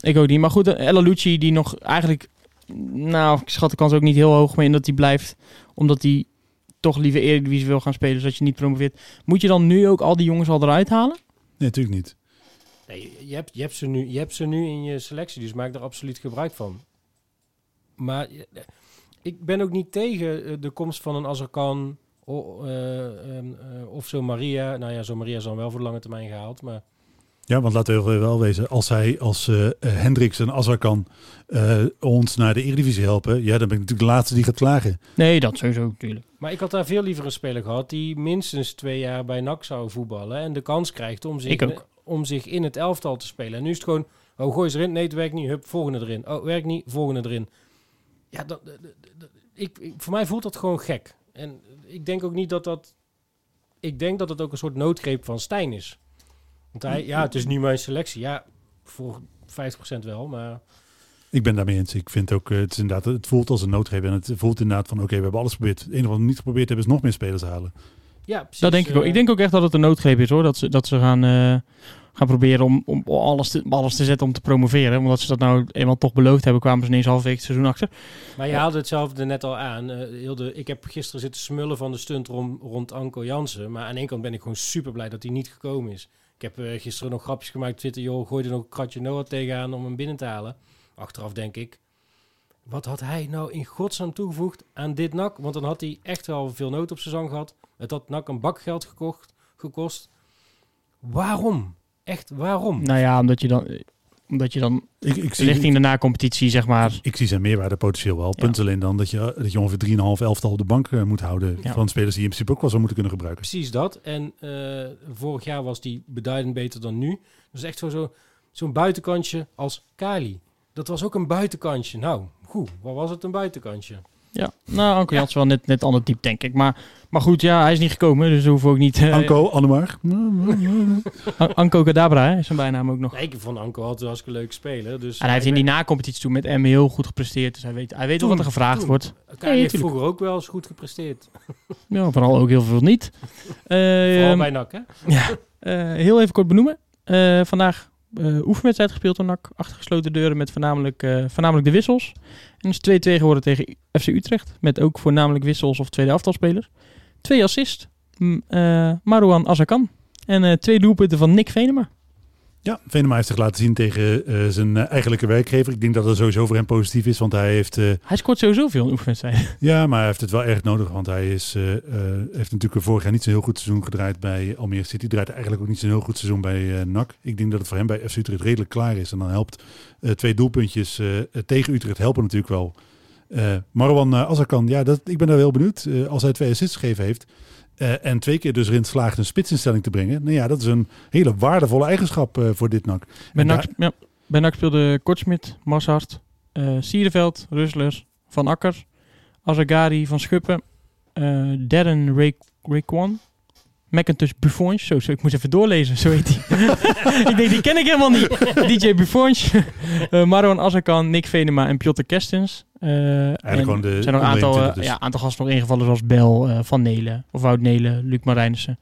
Ik ook niet. Maar goed, eh, Ella Lucci die nog eigenlijk... Nou, ik schat de kans ook niet heel hoog mee in dat hij blijft. Omdat hij toch liever Eredivisie wil gaan spelen, zodat je niet promoveert. Moet je dan nu ook al die jongens al eruit halen? Nee, natuurlijk niet. Nee, je, hebt, je, hebt ze nu, je hebt ze nu in je selectie, dus maak er absoluut gebruik van. Maar eh, ik ben ook niet tegen eh, de komst van een Azarkan o- eh, ehm, eh, of zo Maria. Nou ja, zo Maria is dan wel voor de lange termijn gehaald, maar... Ja, want laten we wel wezen, als hij als eh eh, Hendricks en Azarkan eh ons naar de Eredivisie helpen, ja, dan ben ik natuurlijk de laatste die gaat klagen. Nee, dat sowieso natuurlijk. Maar ik had daar veel liever een speler gehad die minstens twee jaar bij NAC zou voetballen en de kans krijgt om zich, ook. om zich in het elftal te spelen. En nu is het gewoon, oh gooi ze erin, nee het werkt niet, hup, volgende erin. Oh, werkt niet, volgende erin. Ja, dat, dat- dat- dat- ik, ik- voor mij voelt dat gewoon gek. En ik denk ook niet dat dat, ik denk dat het ook een soort noodgreep van Stijn is. Want hij, ja, het is nu mijn selectie. Ja, voor 50% wel, maar... Ik ben daarmee eens. Ik vind ook, eh, het, is inderdaad, het voelt als een noodgreep en het voelt inderdaad van, oké, we hebben alles geprobeerd. Het enige wat we niet geprobeerd hebben is nog meer spelers halen. Ja, precies. Dat denk ik ook. eh, Ik denk ook echt dat het een noodgreep is hoor. Dat ze, dat ze gaan, eh, gaan proberen om, om alles, te, alles te zetten om te promoveren. Omdat ze dat nou eenmaal toch beloofd hebben, kwamen ze ineens halverwege het seizoen achter. Maar je haalde hetzelfde net al aan. eh, ik heb gisteren zitten smullen van de stunt rond, rond Anko Jansen. Maar aan één kant ben ik gewoon super blij dat hij niet gekomen is. Ik heb eh, gisteren nog grapjes gemaakt op Twitter. Joh, gooi er nog een kratje Noah tegenaan om hem binnen te halen. Achteraf denk ik, wat had hij nou in godsnaam toegevoegd aan dit NAC? Want dan had hij echt wel veel nood op zijn zang gehad. Het had NAC een bak geld gekocht, gekost. Waarom? Echt, waarom? Nou ja, omdat je dan, omdat je dan Ik, ik, zie, richting de na-competitie zeg maar... ik zie zijn meerwaarde potentieel wel. Ja. Punt alleen dan dat je, dat je ongeveer 3,5 elftal op de bank eh, moet houden Ja. van spelers die je in principe ook wel zou moeten kunnen gebruiken. Precies dat. En eh, vorig jaar was die beduidend beter dan nu. Dus echt zo- zo- zo'n buitenkantje als Kali. Dat was ook een buitenkantje. Nou, goed. Wat was het een buitenkantje? Ja, nou, Anko Jans wel net, net ander type, denk ik. Maar, maar goed, ja, hij is niet gekomen, dus we hoeven ook niet... eh, Anko, Annemar. An- Anko Kadabra, hè, is zijn bijnaam ook nog. Nee, ik vond Anko altijd een hartstikke leuk speler. Dus En hij heeft in die na-competitie toen met M heel goed gepresteerd. Dus hij weet, hij weet wel wat er gevraagd toen. wordt. Kali Nee, heeft vroeger ook wel eens goed gepresteerd. Ja, vooral ook heel veel niet. Eh, Vooral bij NAC, hè? eh, heel even kort benoemen. Eh, vandaag eh oefenwedstrijd gespeeld door NAC. Deuren met voornamelijk, eh, voornamelijk de wissels. En is 2-2 geworden tegen FC Utrecht. Met ook voornamelijk wissels of tweede aftalspelers. Twee assist. Eh, Marouan Azarkan. En twee doelpunten van Nick Venema. Ja, Venema heeft zich laten zien tegen eh, zijn eh, eigenlijke werkgever. Ik denk dat dat sowieso voor hem positief is, want hij heeft... eh, Hij scoort sowieso veel in oefenwedstrijden. ja, maar hij heeft het wel erg nodig, want hij is, heeft natuurlijk vorig jaar niet zo'n heel goed seizoen gedraaid bij Almere City. Draait eigenlijk ook niet zo'n heel goed seizoen bij NAC. Ik denk dat het voor hem bij FC Utrecht redelijk klaar is. En dan helpt twee doelpuntjes tegen Utrecht helpen natuurlijk wel. Marwan uh, Azarkan, ja, dat, ik ben daar heel benieuwd. Als hij twee assists gegeven heeft, eh, en twee keer dus erin slaagt een spitsinstelling te brengen. Nou ja, dat is een hele waardevolle eigenschap eh, voor dit NAC. Bij NAC, daar- ja, bij NAC speelde Kortsmit, Mashart, eh Siereveld, Rustlers, Van Akker, Azagari, Van Schuppen, Darren Ray Rayquan, McIntosh Buffons. Zo, zo, ik moest even doorlezen, zo heet hij. ik denk, die ken ik helemaal niet. DJ Buffons, eh Marwan Azarkan, Nick Venema en Piotr Kerstens. Eigenlijk en gewoon de er zijn nog een aantal, eh, 21 dus. ja, aantal gasten nog ingevallen, zoals Bel, eh, Van Nelen, of Wout Nelen, Luc Marijnissen.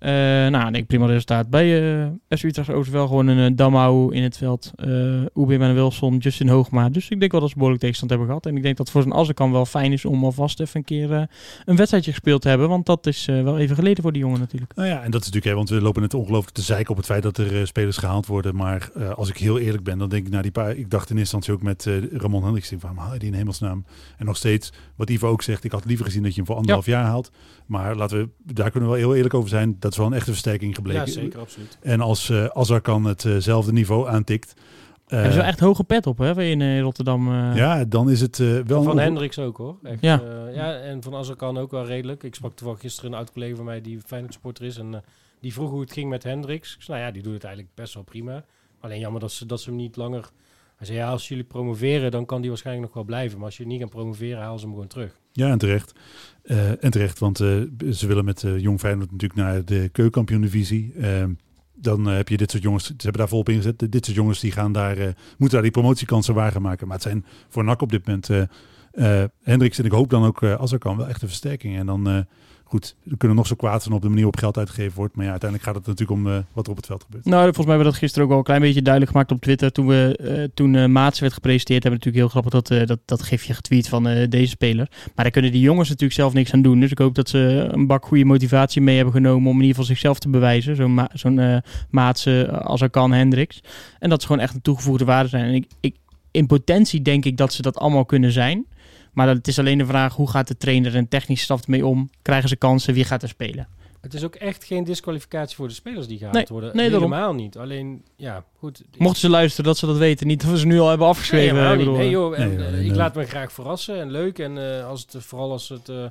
Eh nou, ik denk prima resultaat. Bij eh FC Utrecht overigens wel gewoon een uh, Damau in het veld. eh Oebe en Wilson, Justin Hoogma. Dus ik denk wel dat ze behoorlijk tegenstand hebben gehad. En ik denk dat voor zo'n Azarkan wel fijn is om alvast even een keer eh, een wedstrijdje gespeeld te hebben. Want dat is eh, wel even geleden voor die jongen natuurlijk. Nou ja, en dat is natuurlijk, hè, want we lopen het ongelooflijk te zeiken op het feit dat er eh, spelers gehaald worden. Maar eh, als ik heel eerlijk ben, dan denk ik naar die paar. Ik dacht in eerste instantie ook met eh, Ramon Hendricks, waarom haal je die in hemelsnaam? En nog steeds, wat Ivo ook zegt, ik had liever gezien dat je hem voor anderhalf jaar haalt. Maar laten we, daar kunnen we wel heel eerlijk over zijn. Dat is wel een echte versterking gebleken. Ja, zeker, absoluut. En als uh, Azarkan hetzelfde niveau aantikt. Uh, Hebben ze echt hoge pet op, hè, in uh, Rotterdam? Uh... Ja, dan is het uh, wel... Van Hendricks ook, hoor. Echt, ja. Uh, ja, en van Azarkan ook wel redelijk. Ik sprak toevallig gisteren een oud-collega van mij die Feyenoord supporter is. En uh, die vroeg hoe het ging met Hendricks. Ik zei, nou ja, die doet het eigenlijk best wel prima. Alleen jammer dat ze, dat ze hem niet langer... Hij zei, ja, als jullie promoveren, dan kan die waarschijnlijk nog wel blijven. Maar als je niet kan promoveren, halen ze hem gewoon terug. Ja, en terecht. Uh, en terecht, want uh, ze willen met uh, Jong Feyenoord natuurlijk naar de keukenkampioen-divisie. Ehm, dan heb je dit soort jongens, ze hebben daar volop ingezet. Dit soort jongens die gaan daar, moeten daar die promotiekansen waar maken. Maar het zijn voor NAC op dit moment Hendricks en ik hoop dan ook als er kan wel echt een versterking. En dan goed, we kunnen nog zo kwaad zijn op de manier waarop geld uitgegeven wordt. Maar ja, uiteindelijk gaat het natuurlijk om uh, wat er op het veld gebeurt. Nou, volgens mij hebben we dat gisteren ook al een klein beetje duidelijk gemaakt op Twitter. Toen, we, uh, toen uh, Maatsen werd gepresenteerd, hebben we natuurlijk heel grappig dat, dat, dat gifje getweet van deze speler. Maar daar kunnen die jongens natuurlijk zelf niks aan doen. Dus ik hoop dat ze een bak goede motivatie mee hebben genomen om in ieder geval zichzelf te bewijzen. Zo'n ma Maatsen als er kan, Hendricks. En dat ze gewoon echt een toegevoegde waarde zijn. En ik, ik, in potentie denk ik dat ze dat allemaal kunnen zijn. Maar het is alleen de vraag, hoe gaat de trainer en technische staf ermee om? Krijgen ze kansen? Wie gaat er spelen? Het is ook echt geen disqualificatie voor de spelers die gehaald nee, worden. Nee, Helemaal daarom. niet. Alleen, ja, goed. Mochten ze luisteren dat ze dat weten. Niet dat we ze nu al hebben afgeschreven. Nee, ik nee, joh, en, Nee, joh, uh, nee, ik laat me graag verrassen en leuk. En uh, als het, vooral als het uh,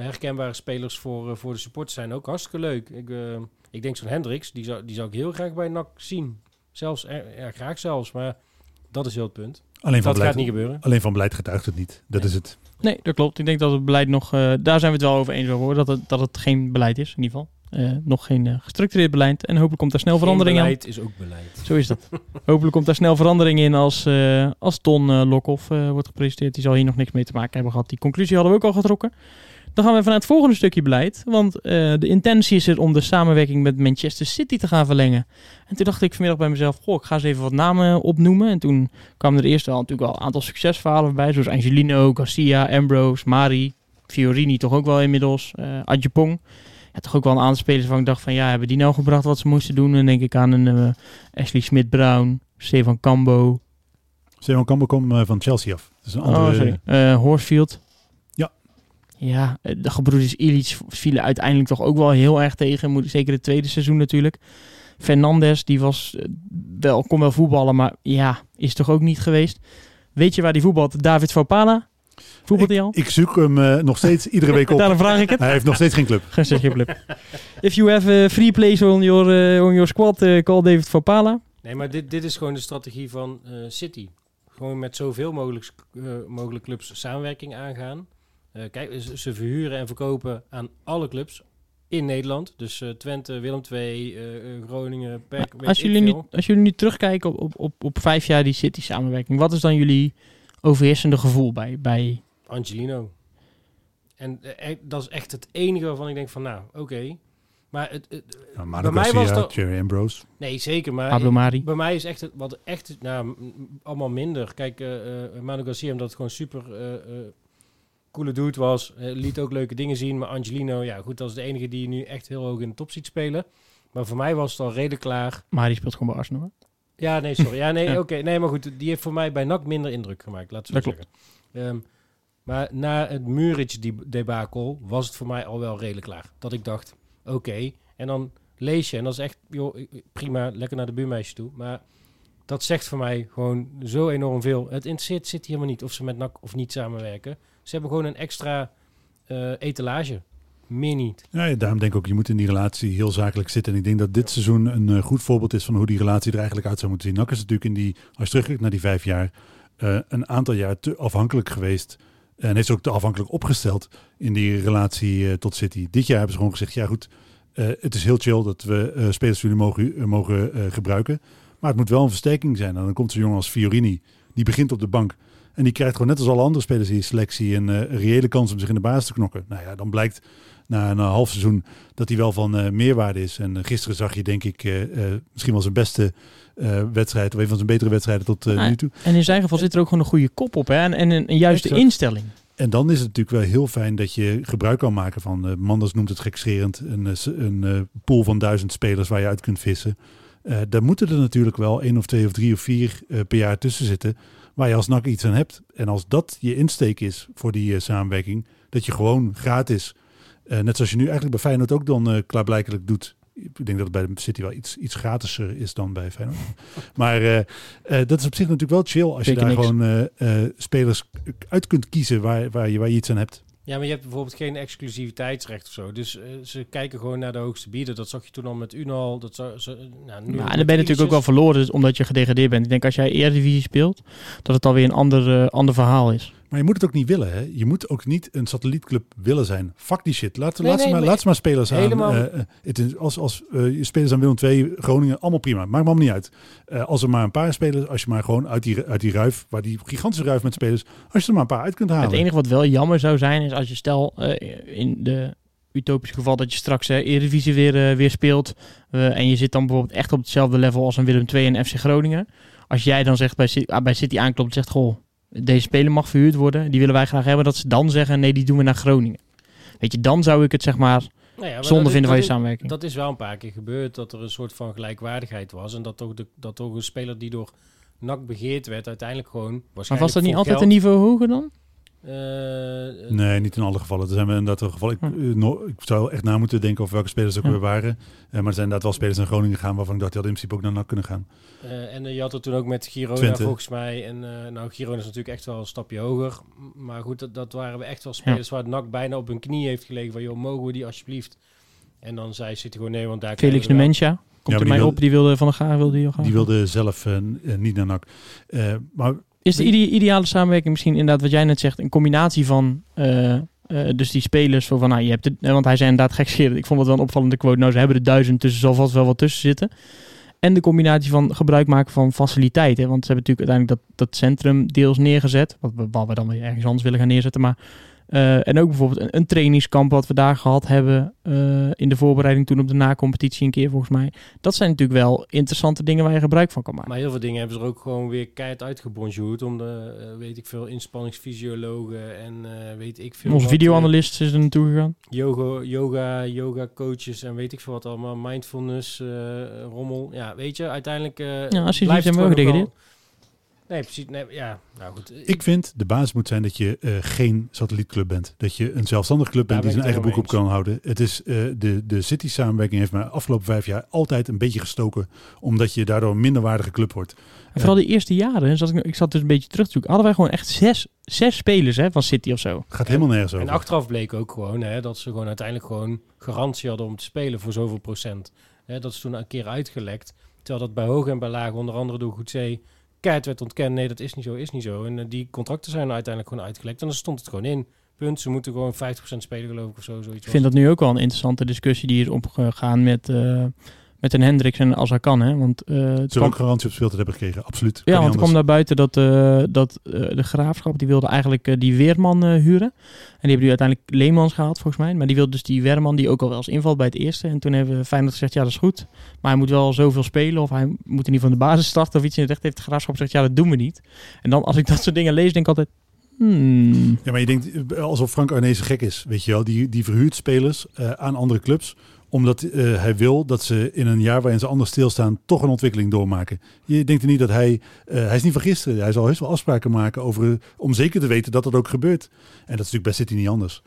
herkenbare spelers voor, voor de supporters zijn, ook hartstikke leuk. Ik, eh, ik denk zo'n Hendricks, die zou, die zou ik heel graag bij NAC zien. Zelfs, ja, graag zelfs, maar dat is heel het punt. Alleen van, dat beleid, gaat niet gebeuren. alleen van beleid getuigt het niet. Dat Nee. is het. Nee, dat klopt. Ik denk dat het beleid nog... Uh, daar zijn we het wel over eens over, hoor. Dat het, dat het geen beleid is, in ieder geval. Uh, nog geen uh, gestructureerd beleid. En hopelijk komt daar snel verandering in. beleid is ook beleid. Zo is dat. hopelijk komt daar snel verandering in als, uh, als Ton uh, Lokhoff uh, wordt gepresenteerd. Die zal hier nog niks mee te maken hebben gehad. Die conclusie hadden we ook al getrokken. Dan gaan we even naar het volgende stukje beleid. Want uh, de intentie is er om de samenwerking met Manchester City te gaan verlengen. En toen dacht ik vanmiddag bij mezelf, goh, ik ga eens even wat namen opnoemen. En toen kwamen er eerst al natuurlijk wel een aantal succesverhalen bij. Zoals Angelino, Garcia, Ambrose, Mari, Fiorini toch ook wel inmiddels. Uh, Adjepong. Ja, toch ook wel een aantal spelers waarvan ik dacht van, ja, hebben die nou gebracht wat ze moesten doen? Dan denk ik aan een uh, Ashley Smith-Brown, Stefan Cambo. Stefan Cambo komt van Chelsea af. Dat is een andere... Oh, sorry. Uh, Horsfield. Ja. Ja, de gebroeders Illich vielen uiteindelijk toch ook wel heel erg tegen. Zeker het tweede seizoen natuurlijk. Fernandes, die was eh, wel, kon wel voetballen, maar ja, is toch ook niet geweest. Weet je waar die voetbalt? David Fopala? Voetbalt hij al? Ik, zoek hem uh, nog steeds iedere week op. Daarom vraag ik het. Hij heeft nog steeds geen club. Geen geen club. If you have a free place on your, uh, on your squad, uh, call David Fopala. Nee, maar dit, dit is gewoon de strategie van City. Gewoon met zoveel mogelijk, mogelijk clubs samenwerking aangaan. Uh, kijk, ze, verhuren en verkopen aan alle clubs in Nederland. Dus uh, Twente, Willem II, uh, Groningen, PEC. Als jullie, nu, als jullie nu terugkijken op, op, op, op vijf jaar die City-samenwerking, wat is dan jullie overheersende gevoel bij? bij... Angelino. En dat is echt het enige waarvan ik denk van, nou, oké. Okay. Maar het, bij mij was het... Jerry Ambrose. Nee, zeker. Maar Pablo Mari. bij mij is echt het, wat echt, nou, allemaal minder. Kijk, uh, Manu Garcia, omdat het gewoon super uh, coole dude was. Uh, liet ook leuke dingen zien. Maar Angelino, ja goed, dat is de enige die je nu echt heel hoog in de top ziet spelen. Maar voor mij was het al redelijk klaar. Maar die speelt gewoon bij Arsenal. Ja, nee, sorry. Ja, nee, ja. oké. Okay. Nee, maar goed, die heeft voor mij bij NAC minder indruk gemaakt, laat we zeggen. Um, maar na het Muric-debakel was het voor mij al wel redelijk klaar. Dat ik dacht, oké. Okay. En dan lees je, en dat is echt, joh, prima, lekker naar de buurmeisje toe. Maar dat zegt voor mij gewoon zo enorm veel. Het interesseert zit helemaal niet of ze met NAC of niet samenwerken. Ze hebben gewoon een extra uh, etalage. Meer niet. Ja, daarom denk ik ook, je moet in die relatie heel zakelijk zitten. En ik denk dat dit seizoen een eh, goed voorbeeld is van hoe die relatie er eigenlijk uit zou moeten zien. NAC is natuurlijk in die, als je terugkijkt naar die vijf jaar, eh, een aantal jaar te afhankelijk geweest. En heeft ze ook te afhankelijk opgesteld in die relatie eh, tot City. Dit jaar hebben ze gewoon gezegd, ja goed, eh, het is heel chill dat we eh, spelers jullie mogen, eh, mogen eh, gebruiken. Maar het moet wel een versterking zijn. En dan komt zo'n jongen als Fiorini, die begint op de bank. En die krijgt gewoon net als alle andere spelers in je selectie een eh, reële kans om zich in de basis te knokken. Nou ja, dan blijkt na een half seizoen dat hij wel van eh, meerwaarde is. En eh, gisteren zag je denk ik misschien wel zijn beste wedstrijd, of een van zijn betere wedstrijden tot Ah, nu toe. En in zijn geval zit er ook gewoon een goede kop op. Hè? En, en een, een juiste Exact. instelling. En dan is het natuurlijk wel heel fijn dat je gebruik kan maken van, Manders noemt het gekscherend, een, een pool van duizend spelers waar je uit kunt vissen. Daar moeten er natuurlijk wel één of twee of drie of vier per jaar tussen zitten, waar je als NAC iets aan hebt. En als dat je insteek is voor die eh, samenwerking, dat je gewoon gratis, eh, net zoals je nu eigenlijk bij Feyenoord ook dan eh klaarblijkelijk doet. Ik denk dat het bij de City wel iets, iets gratiser is dan bij Feyenoord. maar dat is op zich natuurlijk wel chill als Zeker je daar niks. gewoon spelers uit kunt kiezen waar, waar, je, waar je iets aan hebt. Ja, maar je hebt bijvoorbeeld geen exclusiviteitsrecht of zo. Dus eh, ze kijken gewoon naar de hoogste bieder. Dat zag je toen al met Unal. Dat zou, ze, nou, nu Ja, en dan ben je natuurlijk ook wel verloren dus omdat je gedegradeerd bent. Ik denk als jij Eredivisie speelt, dat het alweer een ander, ander verhaal is. Maar je moet het ook niet willen. Hè? Je moet ook niet een satellietclub willen zijn. Fuck die shit. Laat, Nee, laat, ze, maar, maar laat ze maar spelers aan. helemaal- eh, eh, het is, als als eh, je spelers aan Willem II, Groningen, allemaal prima. Maakt me allemaal niet uit. Eh, als er maar een paar spelers, als je maar gewoon uit die, uit die ruif, waar die gigantische ruif met spelers, als je er maar een paar uit kunt halen. Het enige wat wel jammer zou zijn is als je stel eh, in de utopische geval dat je straks eh Eredivisie weer, weer speelt eh, en je zit dan bijvoorbeeld echt op hetzelfde level als een Willem II en FC Groningen. Als jij dan zegt bij, ah, bij City aanklopt en zegt goh, deze speler mag verhuurd worden, die willen wij graag hebben, dat ze dan zeggen nee, die doen we naar Groningen. Weet je, dan zou ik het zeg maar Nou ja, maar zonde vinden van je samenwerking. Dat is wel een paar keer gebeurd. Dat er een soort van gelijkwaardigheid was. En dat toch, de, dat toch een speler die door NAC begeerd werd, uiteindelijk gewoon maar was dat niet altijd geld- een niveau hoger dan? Eh, Nee, niet in alle gevallen. Er zijn wel inderdaad wel gevallen. Ik, Hm. eh, no- ik zou echt na moeten denken over welke spelers ook Ja. weer waren. Eh, maar er zijn inderdaad wel spelers naar Groningen gegaan waarvan ik dacht, die hadden in principe ook naar NAC kunnen gaan. Eh, en je had het toen ook met Girona Twente. volgens mij. En eh, nou, Girona is natuurlijk echt wel een stapje hoger. Maar goed, dat, dat waren we echt wel spelers waar NAC bijna op hun knie heeft gelegen. Van, joh, mogen we die alsjeblieft? En dan zei City gewoon nee, want daar Felix Nemensja, komt maar er mij op, die wilde van de Gaar wilde die al gaan. Die wilde zelf niet naar NAC. Eh, maar Is de ide- ideale samenwerking misschien inderdaad wat jij net zegt, een combinatie van eh, eh, dus die spelers voor van nou je hebt het, eh, want hij zei inderdaad gekscherend. Ik vond het wel een opvallende quote. Nou ze hebben er duizend tussen, zal vast wel wat tussen zitten. En de combinatie van gebruik maken van faciliteiten. Want ze hebben natuurlijk uiteindelijk dat, dat centrum deels neergezet. Wat we, wat we dan weer ergens anders willen gaan neerzetten. Maar, eh, en ook bijvoorbeeld een, een trainingskamp wat we daar gehad hebben. eh, in de voorbereiding toen op de na-competitie een keer volgens mij. Dat zijn natuurlijk wel interessante dingen waar je gebruik van kan maken. Maar heel veel dingen hebben ze er ook gewoon weer keihard uitgebonjourd. Om de, eh, weet ik veel, inspanningsfysiologen en weet ik veel. Onze videoanalist is er naartoe gegaan. yoga, yoga, yoga coaches en weet ik veel wat allemaal. Mindfulness, rommel. Ja, weet je, uiteindelijk Ja, als je blijft het ook Nee, precies. Nee, ja, nou goed. Ik vind de basis moet zijn dat je eh, geen satellietclub bent. Dat je een zelfstandig club bent Daar die zijn eigen boek op kan houden. Het is, eh, de, de City samenwerking heeft mij de afgelopen vijf jaar altijd een beetje gestoken. Omdat je daardoor een minderwaardige club wordt. En vooral die eerste jaren, zat ik, ik zat dus een beetje terug te zoeken, hadden wij gewoon echt zes, zes spelers hè, van City of zo. Het gaat helemaal nergens over. En achteraf bleek ook gewoon hè, dat ze gewoon uiteindelijk gewoon garantie hadden om te spelen voor zoveel procent. Hè, dat is toen een keer uitgelekt. Terwijl dat bij hoog en bij laag, onder andere door Goedzee, keihard werd ontkend. Nee, dat is niet zo, is niet zo. En eh, die contracten zijn uiteindelijk gewoon uitgelekt. En dan stond het gewoon in. Punt. Ze moeten gewoon 50% spelen, geloof ik, of zo. Zoiets Ik vind dat nu ook wel een interessante discussie die is opgegaan met, eh met een Hendricks en als hij kan. Hè? Want, eh, het kwam- ook garantie op speeltijd hebben gekregen? Absoluut. Ja, want er kwam naar buiten dat, eh, dat eh, de graafschap die wilde eigenlijk die Weerman huren. En die hebben nu uiteindelijk Leemans gehaald volgens mij. Maar die wilde dus die Weerman die ook al wel eens invalt bij het eerste. En toen hebben we Feyenoord gezegd, ja dat is goed. Maar hij moet wel zoveel spelen of hij moet in ieder geval de basis starten of iets. En het echt heeft de graafschap gezegd, ja dat doen we niet. En dan als ik dat soort dingen lees, denk ik altijd, hmm, Ja, maar je denkt alsof Frank Arnezen gek is, weet je wel. Die, die verhuurt spelers aan andere clubs omdat eh, hij wil dat ze in een jaar waarin ze anders stilstaan toch een ontwikkeling doormaken. Je denkt er niet dat hij, eh, hij is niet van gisteren. Hij zal heus wel afspraken maken over, om zeker te weten dat dat ook gebeurt. En dat is natuurlijk bij City niet anders.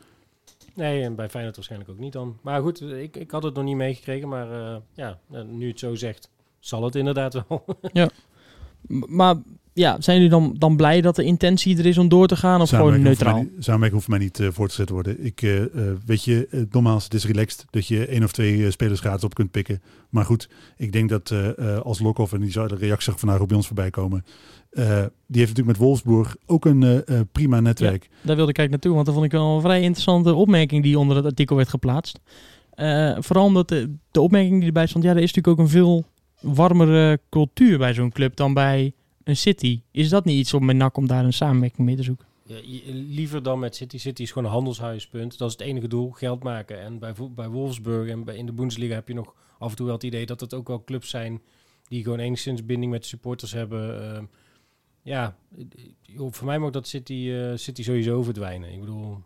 Nee, en bij Feyenoord waarschijnlijk ook niet dan. Maar goed, ik, ik had het nog niet meegekregen. Maar eh, ja, nu het zo zegt, zal het inderdaad wel. M- Maar ja, zijn jullie dan, dan blij dat de intentie er is om door te gaan? Of gewoon neutraal? Samenwerking hoeft mij niet eh, voor te zetten worden. Ik, eh, eh, weet je, uh, nogmaals, het is relaxed dat je één of twee spelers gratis op kunt pikken. Maar goed, ik denk dat als Lokhoff, en die zou de reactie vandaag ook bij ons voorbij komen. die heeft natuurlijk met Wolfsburg ook een prima netwerk. Daar wilde ik eigenlijk naartoe, want dat vond ik wel een vrij interessante opmerking die onder het artikel werd geplaatst. Vooral omdat de, de opmerking die erbij stond, ja, er is natuurlijk ook een veel warmere cultuur bij zo'n club dan bij een City. Is dat niet iets om met NAC om daar een samenwerking mee te zoeken? Ja, liever dan met City. City is gewoon een handelshuispunt. Dat is het enige doel, geld maken. En bij, bij Wolfsburg en bij, in de Bundesliga heb je nog af en toe wel het idee dat het ook wel clubs zijn die gewoon enigszins binding met supporters hebben. Ehm, ja, eh, voor mij mag dat City, eh, City sowieso verdwijnen. Ik bedoel,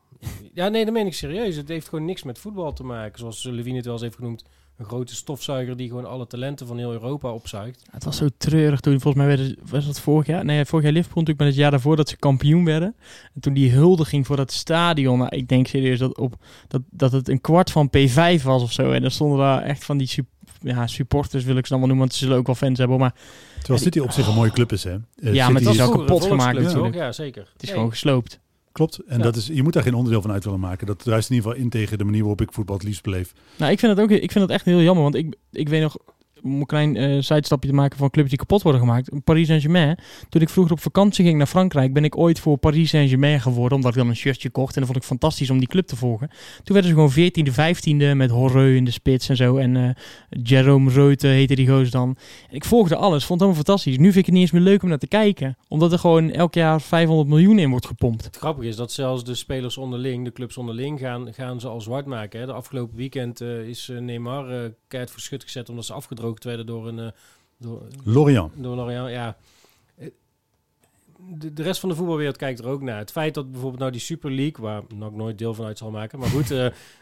ja, nee, dat meen ik serieus. Het heeft gewoon niks met voetbal te maken. Zoals Levine het wel eens heeft genoemd. Een grote stofzuiger die gewoon alle talenten van heel Europa opzuigt. Het was zo treurig toen, volgens mij werden, was dat vorig jaar? Nee, vorig jaar Liverpool natuurlijk, maar het jaar daarvoor dat ze kampioen werden. En toen die huldiging voor dat stadion, nou, ik denk serieus dat, op, dat, dat het een kwart van P5 was of zo. En dan stonden daar echt van die ja, supporters, wil ik ze dan wel noemen, want ze zullen ook wel fans hebben. Maar Terwijl City op zich een mooie club is, hè? Eh, Ja, maar het is ook vroeger kapot gemaakt natuurlijk. Ja, zeker. het is Nee, gewoon gesloopt. Klopt. En Ja. dat is, je moet daar geen onderdeel van uit willen maken. Dat druist in ieder geval in tegen de manier waarop ik voetbal het liefst beleef. Nou, ik vind het ook ik vind het echt heel jammer, want ik, ik weet nog, om een klein sidestapje te maken van clubs die kapot worden gemaakt. Paris Saint-Germain. Toen ik vroeger op vakantie ging naar Frankrijk, ben ik ooit voor Paris Saint-Germain geworden, omdat ik dan een shirtje kocht. En dat vond ik fantastisch om die club te volgen. Toen werden ze gewoon 14e, 15e met Horreu in de spits en zo. En eh Jerome Reute heette die goos dan. En ik volgde alles, vond het helemaal fantastisch. Nu vind ik het niet eens meer leuk om naar te kijken, omdat er gewoon elk jaar 500 miljoen in wordt gepompt. Het grappige is dat zelfs de spelers onderling, de clubs onderling, gaan, gaan ze al zwart maken. Hè. De afgelopen weekend eh, is Neymar keihard voor schut gezet omdat ze afgedroogd werden door een... eh, door, Lorient. door Lorient, ja. Eh, De, de rest van de voetbalwereld kijkt er ook naar. Het feit dat bijvoorbeeld nou die Super League, waar NAC nooit deel van uit zal maken, maar goed,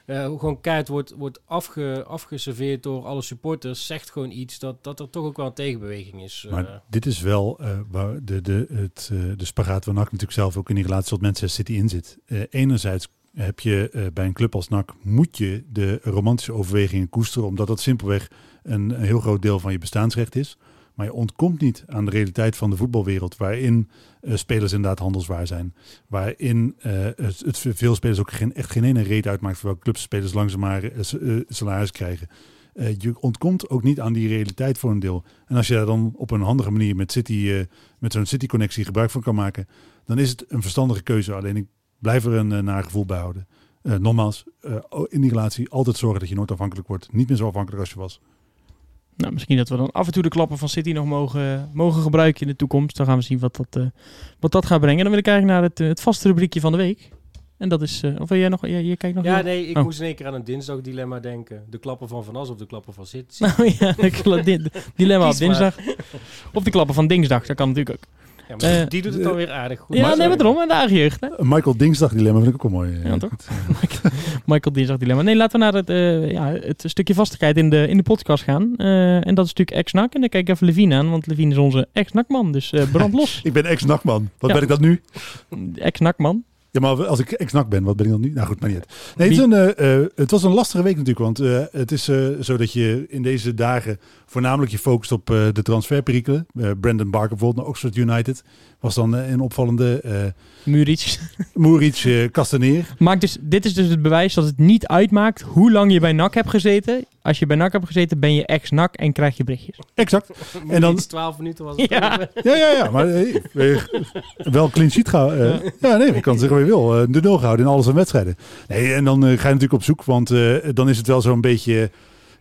eh, gewoon keihard wordt, wordt afge, afgeserveerd door alle supporters, zegt gewoon iets dat, dat er toch ook wel een tegenbeweging is. Maar dit is wel waar de, de, het, de spagaat waar NAC natuurlijk zelf ook in die relatie tot Manchester City in zit. Enerzijds heb je bij een club als NAC, moet je de romantische overwegingen koesteren, omdat dat simpelweg een, heel groot deel van je bestaansrecht is. Maar je ontkomt niet aan de realiteit van de voetbalwereld, waarin eh, spelers inderdaad handelswaar zijn. Waarin eh, het, het veel spelers ook geen, echt geen ene reet uitmaakt voor welke clubs spelers langzaam maar eh, salaris krijgen. Je ontkomt ook niet aan die realiteit voor een deel. En als je daar dan op een handige manier met, City, met zo'n City-connectie gebruik van kan maken, dan is het een verstandige keuze. Alleen ik blijf er een naar gevoel bij houden. Nogmaals, in die relatie altijd zorgen dat je nooit afhankelijk wordt. Niet meer zo afhankelijk als je was. Nou, misschien dat we dan af en toe de klappen van City nog mogen, mogen gebruiken in de toekomst. Dan gaan we zien wat dat, uh, wat dat gaat brengen. Dan wil ik eigenlijk naar het, uh, het vaste rubriekje van de week. En dat is, uh, of wil jij nog, jij, jij kijkt nog Ja, nee, ik oh. moest in één keer aan een dinsdag-dilemma denken. De klappen van Van As of de klappen van City. Nou ja, de dilemma op dinsdag. Of de klappen van Dinsdag, dat kan natuurlijk ook. Ja, maar Eh, die doet het alweer aardig goed. Ja, Maar- nee, maar daarom, en de eigen jeugd. Hè? Een Michael Dinsdag dilemma vind ik ook wel mooi. Ja, toch? Michael Dinsdag dilemma. Nee, laten we naar het, eh, ja, het stukje vastigheid in de, in de podcast gaan. Eh, en dat is natuurlijk ex-NAC. En dan kijk ik even Levine aan, want Levine is onze ex-NAC-man. Dus eh brand los. Ik ben ex-nakman. Wat Ja. ben ik dat nu? ex-NAC-man. Ja, maar als ik ex-nak ben, wat ben ik dan nu? Nou goed, maar niet. Nee, het, is een, eh, eh, het was een lastige week natuurlijk, want eh, het is eh, zo dat je in deze dagen voornamelijk je focust op eh, de transferperikelen. Eh, Brandon Barker bijvoorbeeld naar Oxford United was dan eh, een opvallende. eh Muric. Moeric, eh Castaneer. Maakt dus, dit is dus het bewijs dat het niet uitmaakt hoe lang je bij NAC hebt gezeten. Als je bij NAC hebt gezeten, ben je ex-NAC en krijg je berichtjes. Exact. En dan- iets 12 minuten was het. Ja. Ja, ja, ja, maar wel clean sheet gaan. eh, ja, nee, ik kan zeggen wat je wil. eh, de nul gehouden in alles aan wedstrijden. Nee, en dan ga je natuurlijk op zoek, want eh, dan is het wel zo'n beetje...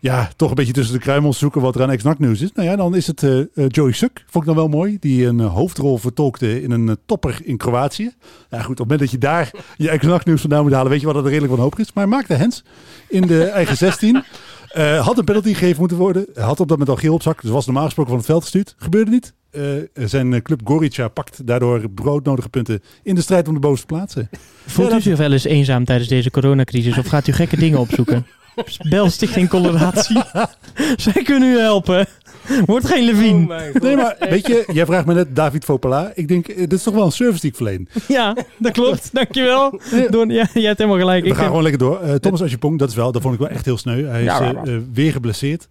Ja, toch een beetje tussen de kruimels zoeken wat er aan ex-NAC nieuws is. Nou ja, dan is het eh, eh, Joey Suk, vond ik dan wel mooi. Die een eh, hoofdrol vertolkte in een topper in Kroatië. Nou goed, op het moment dat je daar je ex-NAC nieuws vandaan moet halen, weet je wat dat er redelijk wanhopig is. Maar hij maakte hens in de eigen 16. Eh, had een penalty gegeven moeten worden. Had op dat moment al geel op zak. Dus was normaal gesproken van het veld gestuurd. Gebeurde niet. Eh, zijn club Gorica pakt daardoor broodnodige punten in de strijd om de bovenste plaatsen. Voelt Ja, u zich wel eens eenzaam tijdens deze coronacrisis of gaat u gekke dingen opzoeken? Bel Stichting Coloratie. Zij kunnen u helpen. Wordt geen Oh Levine. god. Nee, maar weet je, jij vraagt me net David Fopala. Ik denk, eh, dit is toch wel een service die ik verleen. ja, dat klopt. Dankjewel. Don, ja, jij hebt helemaal gelijk. We Ik gaan vind- gewoon lekker door. Eh, Thomas Asjepong, dat is wel, dat vond ik wel echt heel sneu. Hij is Ja, eh, eh, weer geblesseerd.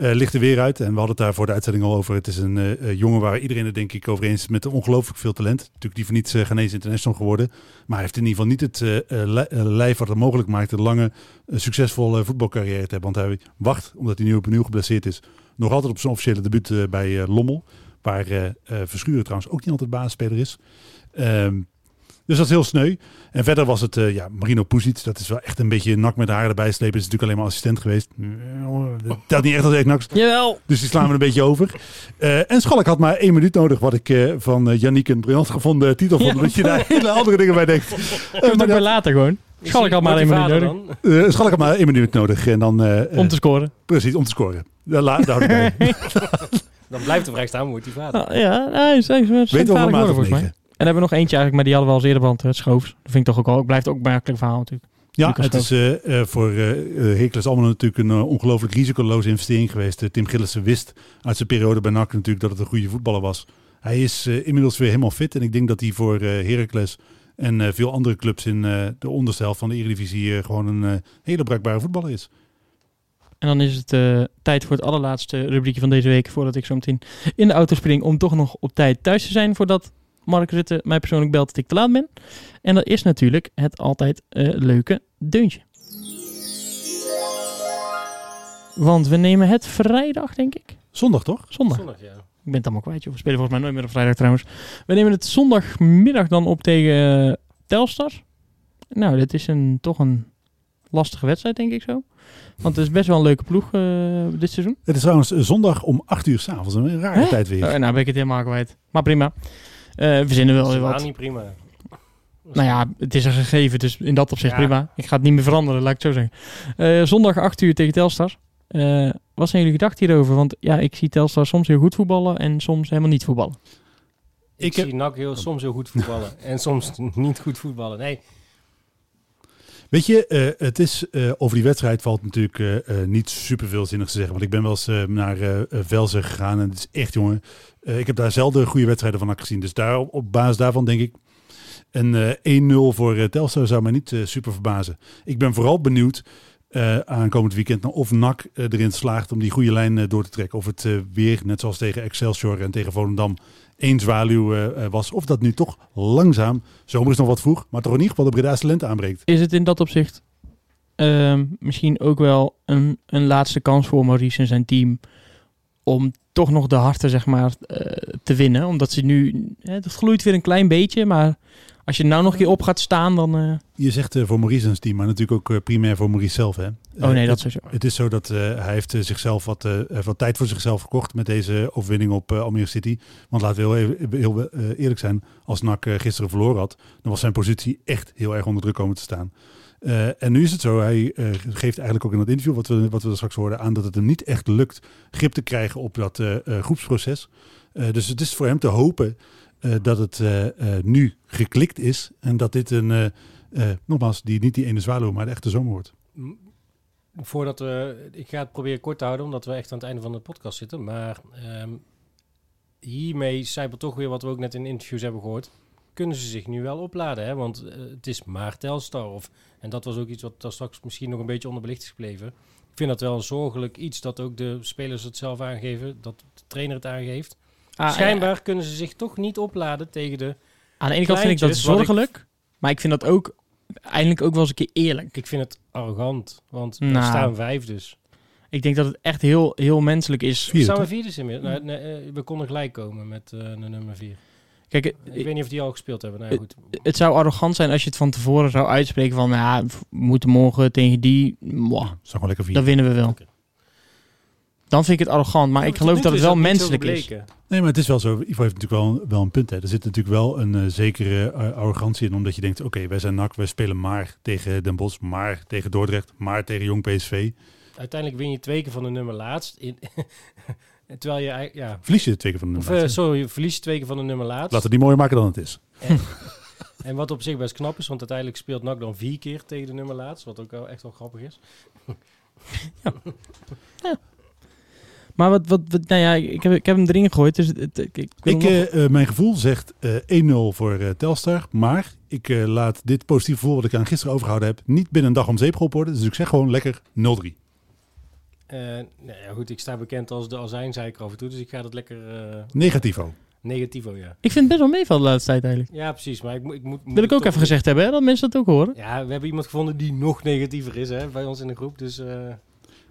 Eh, ligt er weer uit. En we hadden het daar voor de uitzending al over. Het is een eh, eh, jongen waar iedereen het denk ik over eens is met ongelooflijk veel talent. Natuurlijk die voor niets uh, Ghanese international geworden. Maar hij heeft in ieder geval niet het li- lijf wat het mogelijk maakt een lange, succesvolle voetbalcarrière te hebben. Want hij wacht, omdat hij nu opnieuw geblesseerd is, nog altijd op zijn officiële debuut bij Lommel. Waar Verschuren trouwens ook niet altijd basisspeler is. Um, dus dat is heel sneu. En verder was het, uh, ja, Marino Pusic, dat is wel echt een beetje nak met haar erbij slepen. Is natuurlijk alleen maar assistent geweest. Dat telt niet echt als echt naks. Jawel. Dus die slaan we een beetje over. Uh, en Schalk had maar één minuut nodig, wat ik uh, van uh, Yannick een briljant gevonden titel vond. Ja. Dat je daar hele andere dingen bij denkt. Uh, maar bij later gewoon. Schalk had maar één minuut nodig. Uh, Schalk had maar één minuut nodig. En dan, uh, om te scoren. Precies, om te scoren. Daar, daar hou ik bij. dan blijft de vraag staan, moet die vader. Ah, ja, hij is, hij is, hij is Weet wel volgens mij. En hebben we nog eentje eigenlijk, maar die hadden we al eerder brand, het Schoofs. Dat vind ik toch ook al, blijft ook een merkelijk verhaal natuurlijk. Ja, het is uh, uh, voor uh, Hercules allemaal natuurlijk een ongelooflijk risicoloze investering geweest. Tim Gillissen wist uit zijn periode bij NAC natuurlijk dat het een goede voetballer was. Hij is inmiddels weer helemaal fit en ik denk dat hij voor Heracles en veel andere clubs in de onderste helft van de Eredivisie gewoon een hele bruikbare voetballer is. En dan is het uh, tijd voor het allerlaatste rubriekje van deze week. Voordat ik zo meteen in de auto spring. Om toch nog op tijd thuis te zijn. Voordat Mark Rutte mij persoonlijk belt dat ik te laat ben. En dat is natuurlijk het altijd uh, leuke deuntje. Want we nemen het vrijdag, denk ik. Zondag toch? Zondag. Zondag, ja. Ik ben het allemaal kwijt, joh. We spelen volgens mij nooit meer op vrijdag trouwens. We nemen het zondagmiddag dan op tegen uh, Telstar. Nou, dit is een, toch een lastige wedstrijd, denk ik zo. Want het is best wel een leuke ploeg uh, dit seizoen. Het is trouwens zondag om 8 uur s'avonds. Een rare Hè? tijd weer. Uh, nou ben ik het helemaal kwijt. Maar prima. Uh, we zinnen wel weer wat. niet prima. Nou ja, het is een gegeven, dus in dat opzicht ja. prima. Ik ga het niet meer veranderen, laat ik het zo zeggen. zondag 8 uur tegen Telstar. wat zijn jullie gedachten hierover? Want ja, ik zie Telstar soms heel goed voetballen en soms helemaal niet voetballen. Ik, ik zie NAC heel, soms heel goed voetballen en soms niet goed voetballen. Nee, Weet je, uh, het is, uh, over die wedstrijd valt natuurlijk uh, niet super veel zinnig te zeggen. Want ik ben wel eens naar Velzen gegaan en het is echt, jongen. ik heb daar zelden goede wedstrijden van gezien. Dus daar, op basis daarvan denk ik, een 1-0 voor Telstar zou mij niet super verbazen. Ik ben vooral benieuwd aankomend weekend naar of NAC erin slaagt om die goede lijn door te trekken. Of het weer, net zoals tegen Excelsior en tegen Volendam, één zwaluw uh, was. Of dat nu toch langzaam, zomer is nog wat vroeg, maar toch in ieder geval de Breda's talent aanbreekt. Is het in dat opzicht uh, misschien ook wel een, een laatste kans voor Maurice en zijn team om toch nog de harten zeg maar uh, te winnen? Omdat ze nu, dat gloeit weer een klein beetje, maar als je nou nog een keer op gaat staan, dan... Uh... Je zegt uh, voor Maurice en zijn team, maar natuurlijk ook uh, primair voor Maurice zelf. Hè? Oh nee, dat is zo. Het is zo dat hij heeft zichzelf wat, wat tijd voor zichzelf gekocht met deze overwinning op Almere City. Want laten we heel, even, heel eerlijk zijn, als NAC gisteren verloren had, dan was zijn positie echt heel erg onder druk komen te staan. Uh, en nu is het zo, hij uh, geeft eigenlijk ook in dat interview wat we, wat we straks hoorden aan dat het hem niet echt lukt grip te krijgen op dat uh, groepsproces. dus het is voor hem te hopen dat het nu geklikt is en dat dit een, nogmaals, die, niet die ene zwaluw, maar de echte zomer wordt. Voordat ik ga het proberen kort te houden, omdat we echt aan het einde van de podcast zitten. Maar um, hiermee zijpelt toch weer wat we ook net in interviews hebben gehoord kunnen ze zich nu wel opladen. Hè? Want het is maar Telstar. Of, en dat was ook iets wat daar straks misschien nog een beetje onderbelicht is gebleven. Ik vind dat wel een zorgelijk iets dat ook de spelers het zelf aangeven. Dat de trainer het aangeeft. Ah, Schijnbaar ja. kunnen ze zich toch niet opladen tegen de Aan de ene kant vind ik dat zorgelijk. Ik, maar ik vind dat ook eindelijk ook wel eens een keer eerlijk. Ik vind het arrogant. Want nou, we staan vijf dus. Ik denk dat het echt heel, heel menselijk is. Vierde, staan we vierde inmiddels? Nee, nee, we konden gelijk komen met uh, de nummer vier. Kijk, ik weet niet of die al gespeeld hebben. Nee, goed. Het, zou arrogant zijn als je het van tevoren zou uitspreken van... Ja, we moeten morgen tegen die... Mwah, gewoon lekker vier. Dan winnen we wel. Okay. Dan vind ik het arrogant, maar ja, ik geloof dat het wel menselijk is. Nee, maar het is wel zo. Ivo heeft natuurlijk wel, wel een punt. Hè. Er zit natuurlijk wel een uh, zekere uh, arrogantie in, omdat je denkt: oké, okay, wij zijn NAC, wij spelen maar tegen Den Bosch, maar tegen Dordrecht, maar tegen Jong PSV. Uiteindelijk win je twee keer van de nummer laatst. In Terwijl je, ja. Verlies je twee keer van de nummer of, uh, Sorry, je verliest twee keer van de nummer laatst. Laat het niet mooier maken dan het is. En, en, wat op zich best knap is, want uiteindelijk speelt NAC dan vier keer tegen de nummer laatst. Wat ook wel echt wel grappig is. ja. ja. Maar wat, wat, wat nou ja, ik heb, ik heb hem erin gegooid. Dus het, ik, ik wil Ik, nog- eh, eh, mijn gevoel zegt eh 1-0 voor eh, Telstar. Maar ik eh, laat dit positieve gevoel wat ik aan gisteren overgehouden heb... niet binnen een dag om zeep geholpen worden. Dus ik zeg gewoon lekker 0-3. Eh, nou ja, goed, ik sta bekend als de azijnzeiker af en toe, dus ik ga dat lekker eh Negativo. negativo, ja. ik vind het best wel meevallen de laatste tijd eigenlijk. Ja, precies, maar ik, moet- ik moet... moet Wil ik ook even gezegd hebben, hè, dat mensen dat ook horen. Ja, we hebben iemand gevonden die nog negatiever is, hè, bij ons in de groep, dus eh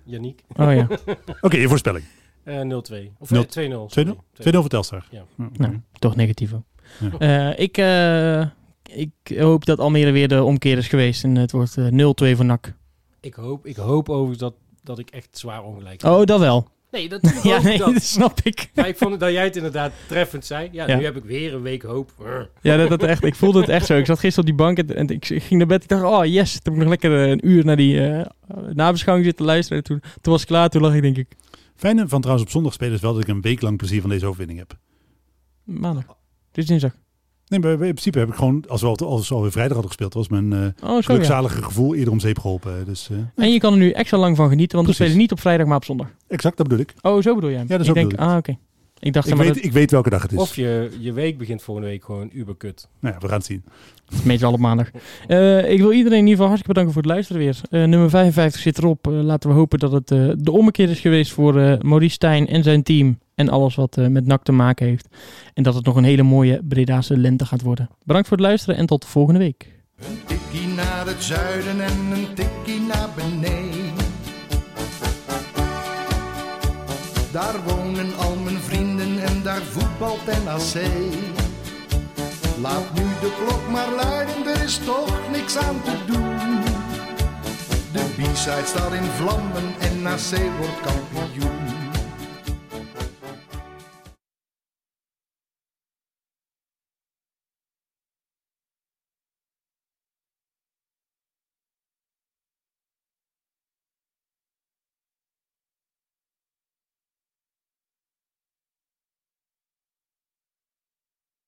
Yannick. Oh ja. Oké, je voorspelling. 2-0 Eh 0-2. Of Nul- eh, 2-0. sorry. 2-0 voor Telstar. Ja. Hm. Nou, toch negativo. Ja. Eh, ik, eh, ik hoop dat Almere weer de omkeer is geweest. En het wordt eh, 0-2 voor NAC. Ik hoop, ik hoop overigens dat, dat ik echt zwaar ongelijk heb. Oh, dat wel. Nee, dat Ja, nee, dat. dat snap ik. Maar ik vond dat jij het inderdaad treffend zei. Ja, Ja. nu heb ik weer een week hoop. Ja, dat, dat echt, ik voelde het echt zo. Ik zat gisteren op die bank en, en ik, ging naar bed. Ik dacht, oh yes, toen heb ik nog lekker eh, een uur naar die eh, nabeschouwing zitten luisteren. Toen, toen was ik klaar, toen lag ik denk ik, Fijne van trouwens op zondag spelen is wel dat ik een week lang plezier van deze overwinning heb. maandag. Het is dinsdag. Nee, maar in principe heb ik gewoon, als we, al, als we alweer vrijdag hadden gespeeld, was mijn Oh, zo ja. gelukzalige gevoel eerder om zeep geholpen. Dus eh, En je kan er nu extra lang van genieten, want we Precies. spelen niet op vrijdag, maar op zondag. exact, dat bedoel ik. Oh, zo bedoel jij? Ja, dat ik zo denk, ah, oké. Ik dacht, Ik maar weet, dat ik weet welke dag het is. Of je, je week begint volgende week gewoon uberkut. Nou ja, we gaan het zien. is meestal op maandag. Eh, ik wil iedereen in ieder geval hartstikke bedanken voor het luisteren weer. Eh, nummer 55 zit erop. Eh, laten we hopen dat het eh, de ommekeer is geweest voor eh Maurice Stijn en zijn team. En alles wat eh, met NAC te maken heeft. En dat het nog een hele mooie Bredaanse lente gaat worden. Bedankt voor het luisteren en tot de volgende week. Een tikkie naar het zuiden en een tikkie naar beneden. Daar voetbalt NAC. Laat nu de klok maar luiden, er is toch niks aan te doen. De B-side staat in vlammen en NAC wordt kampioen.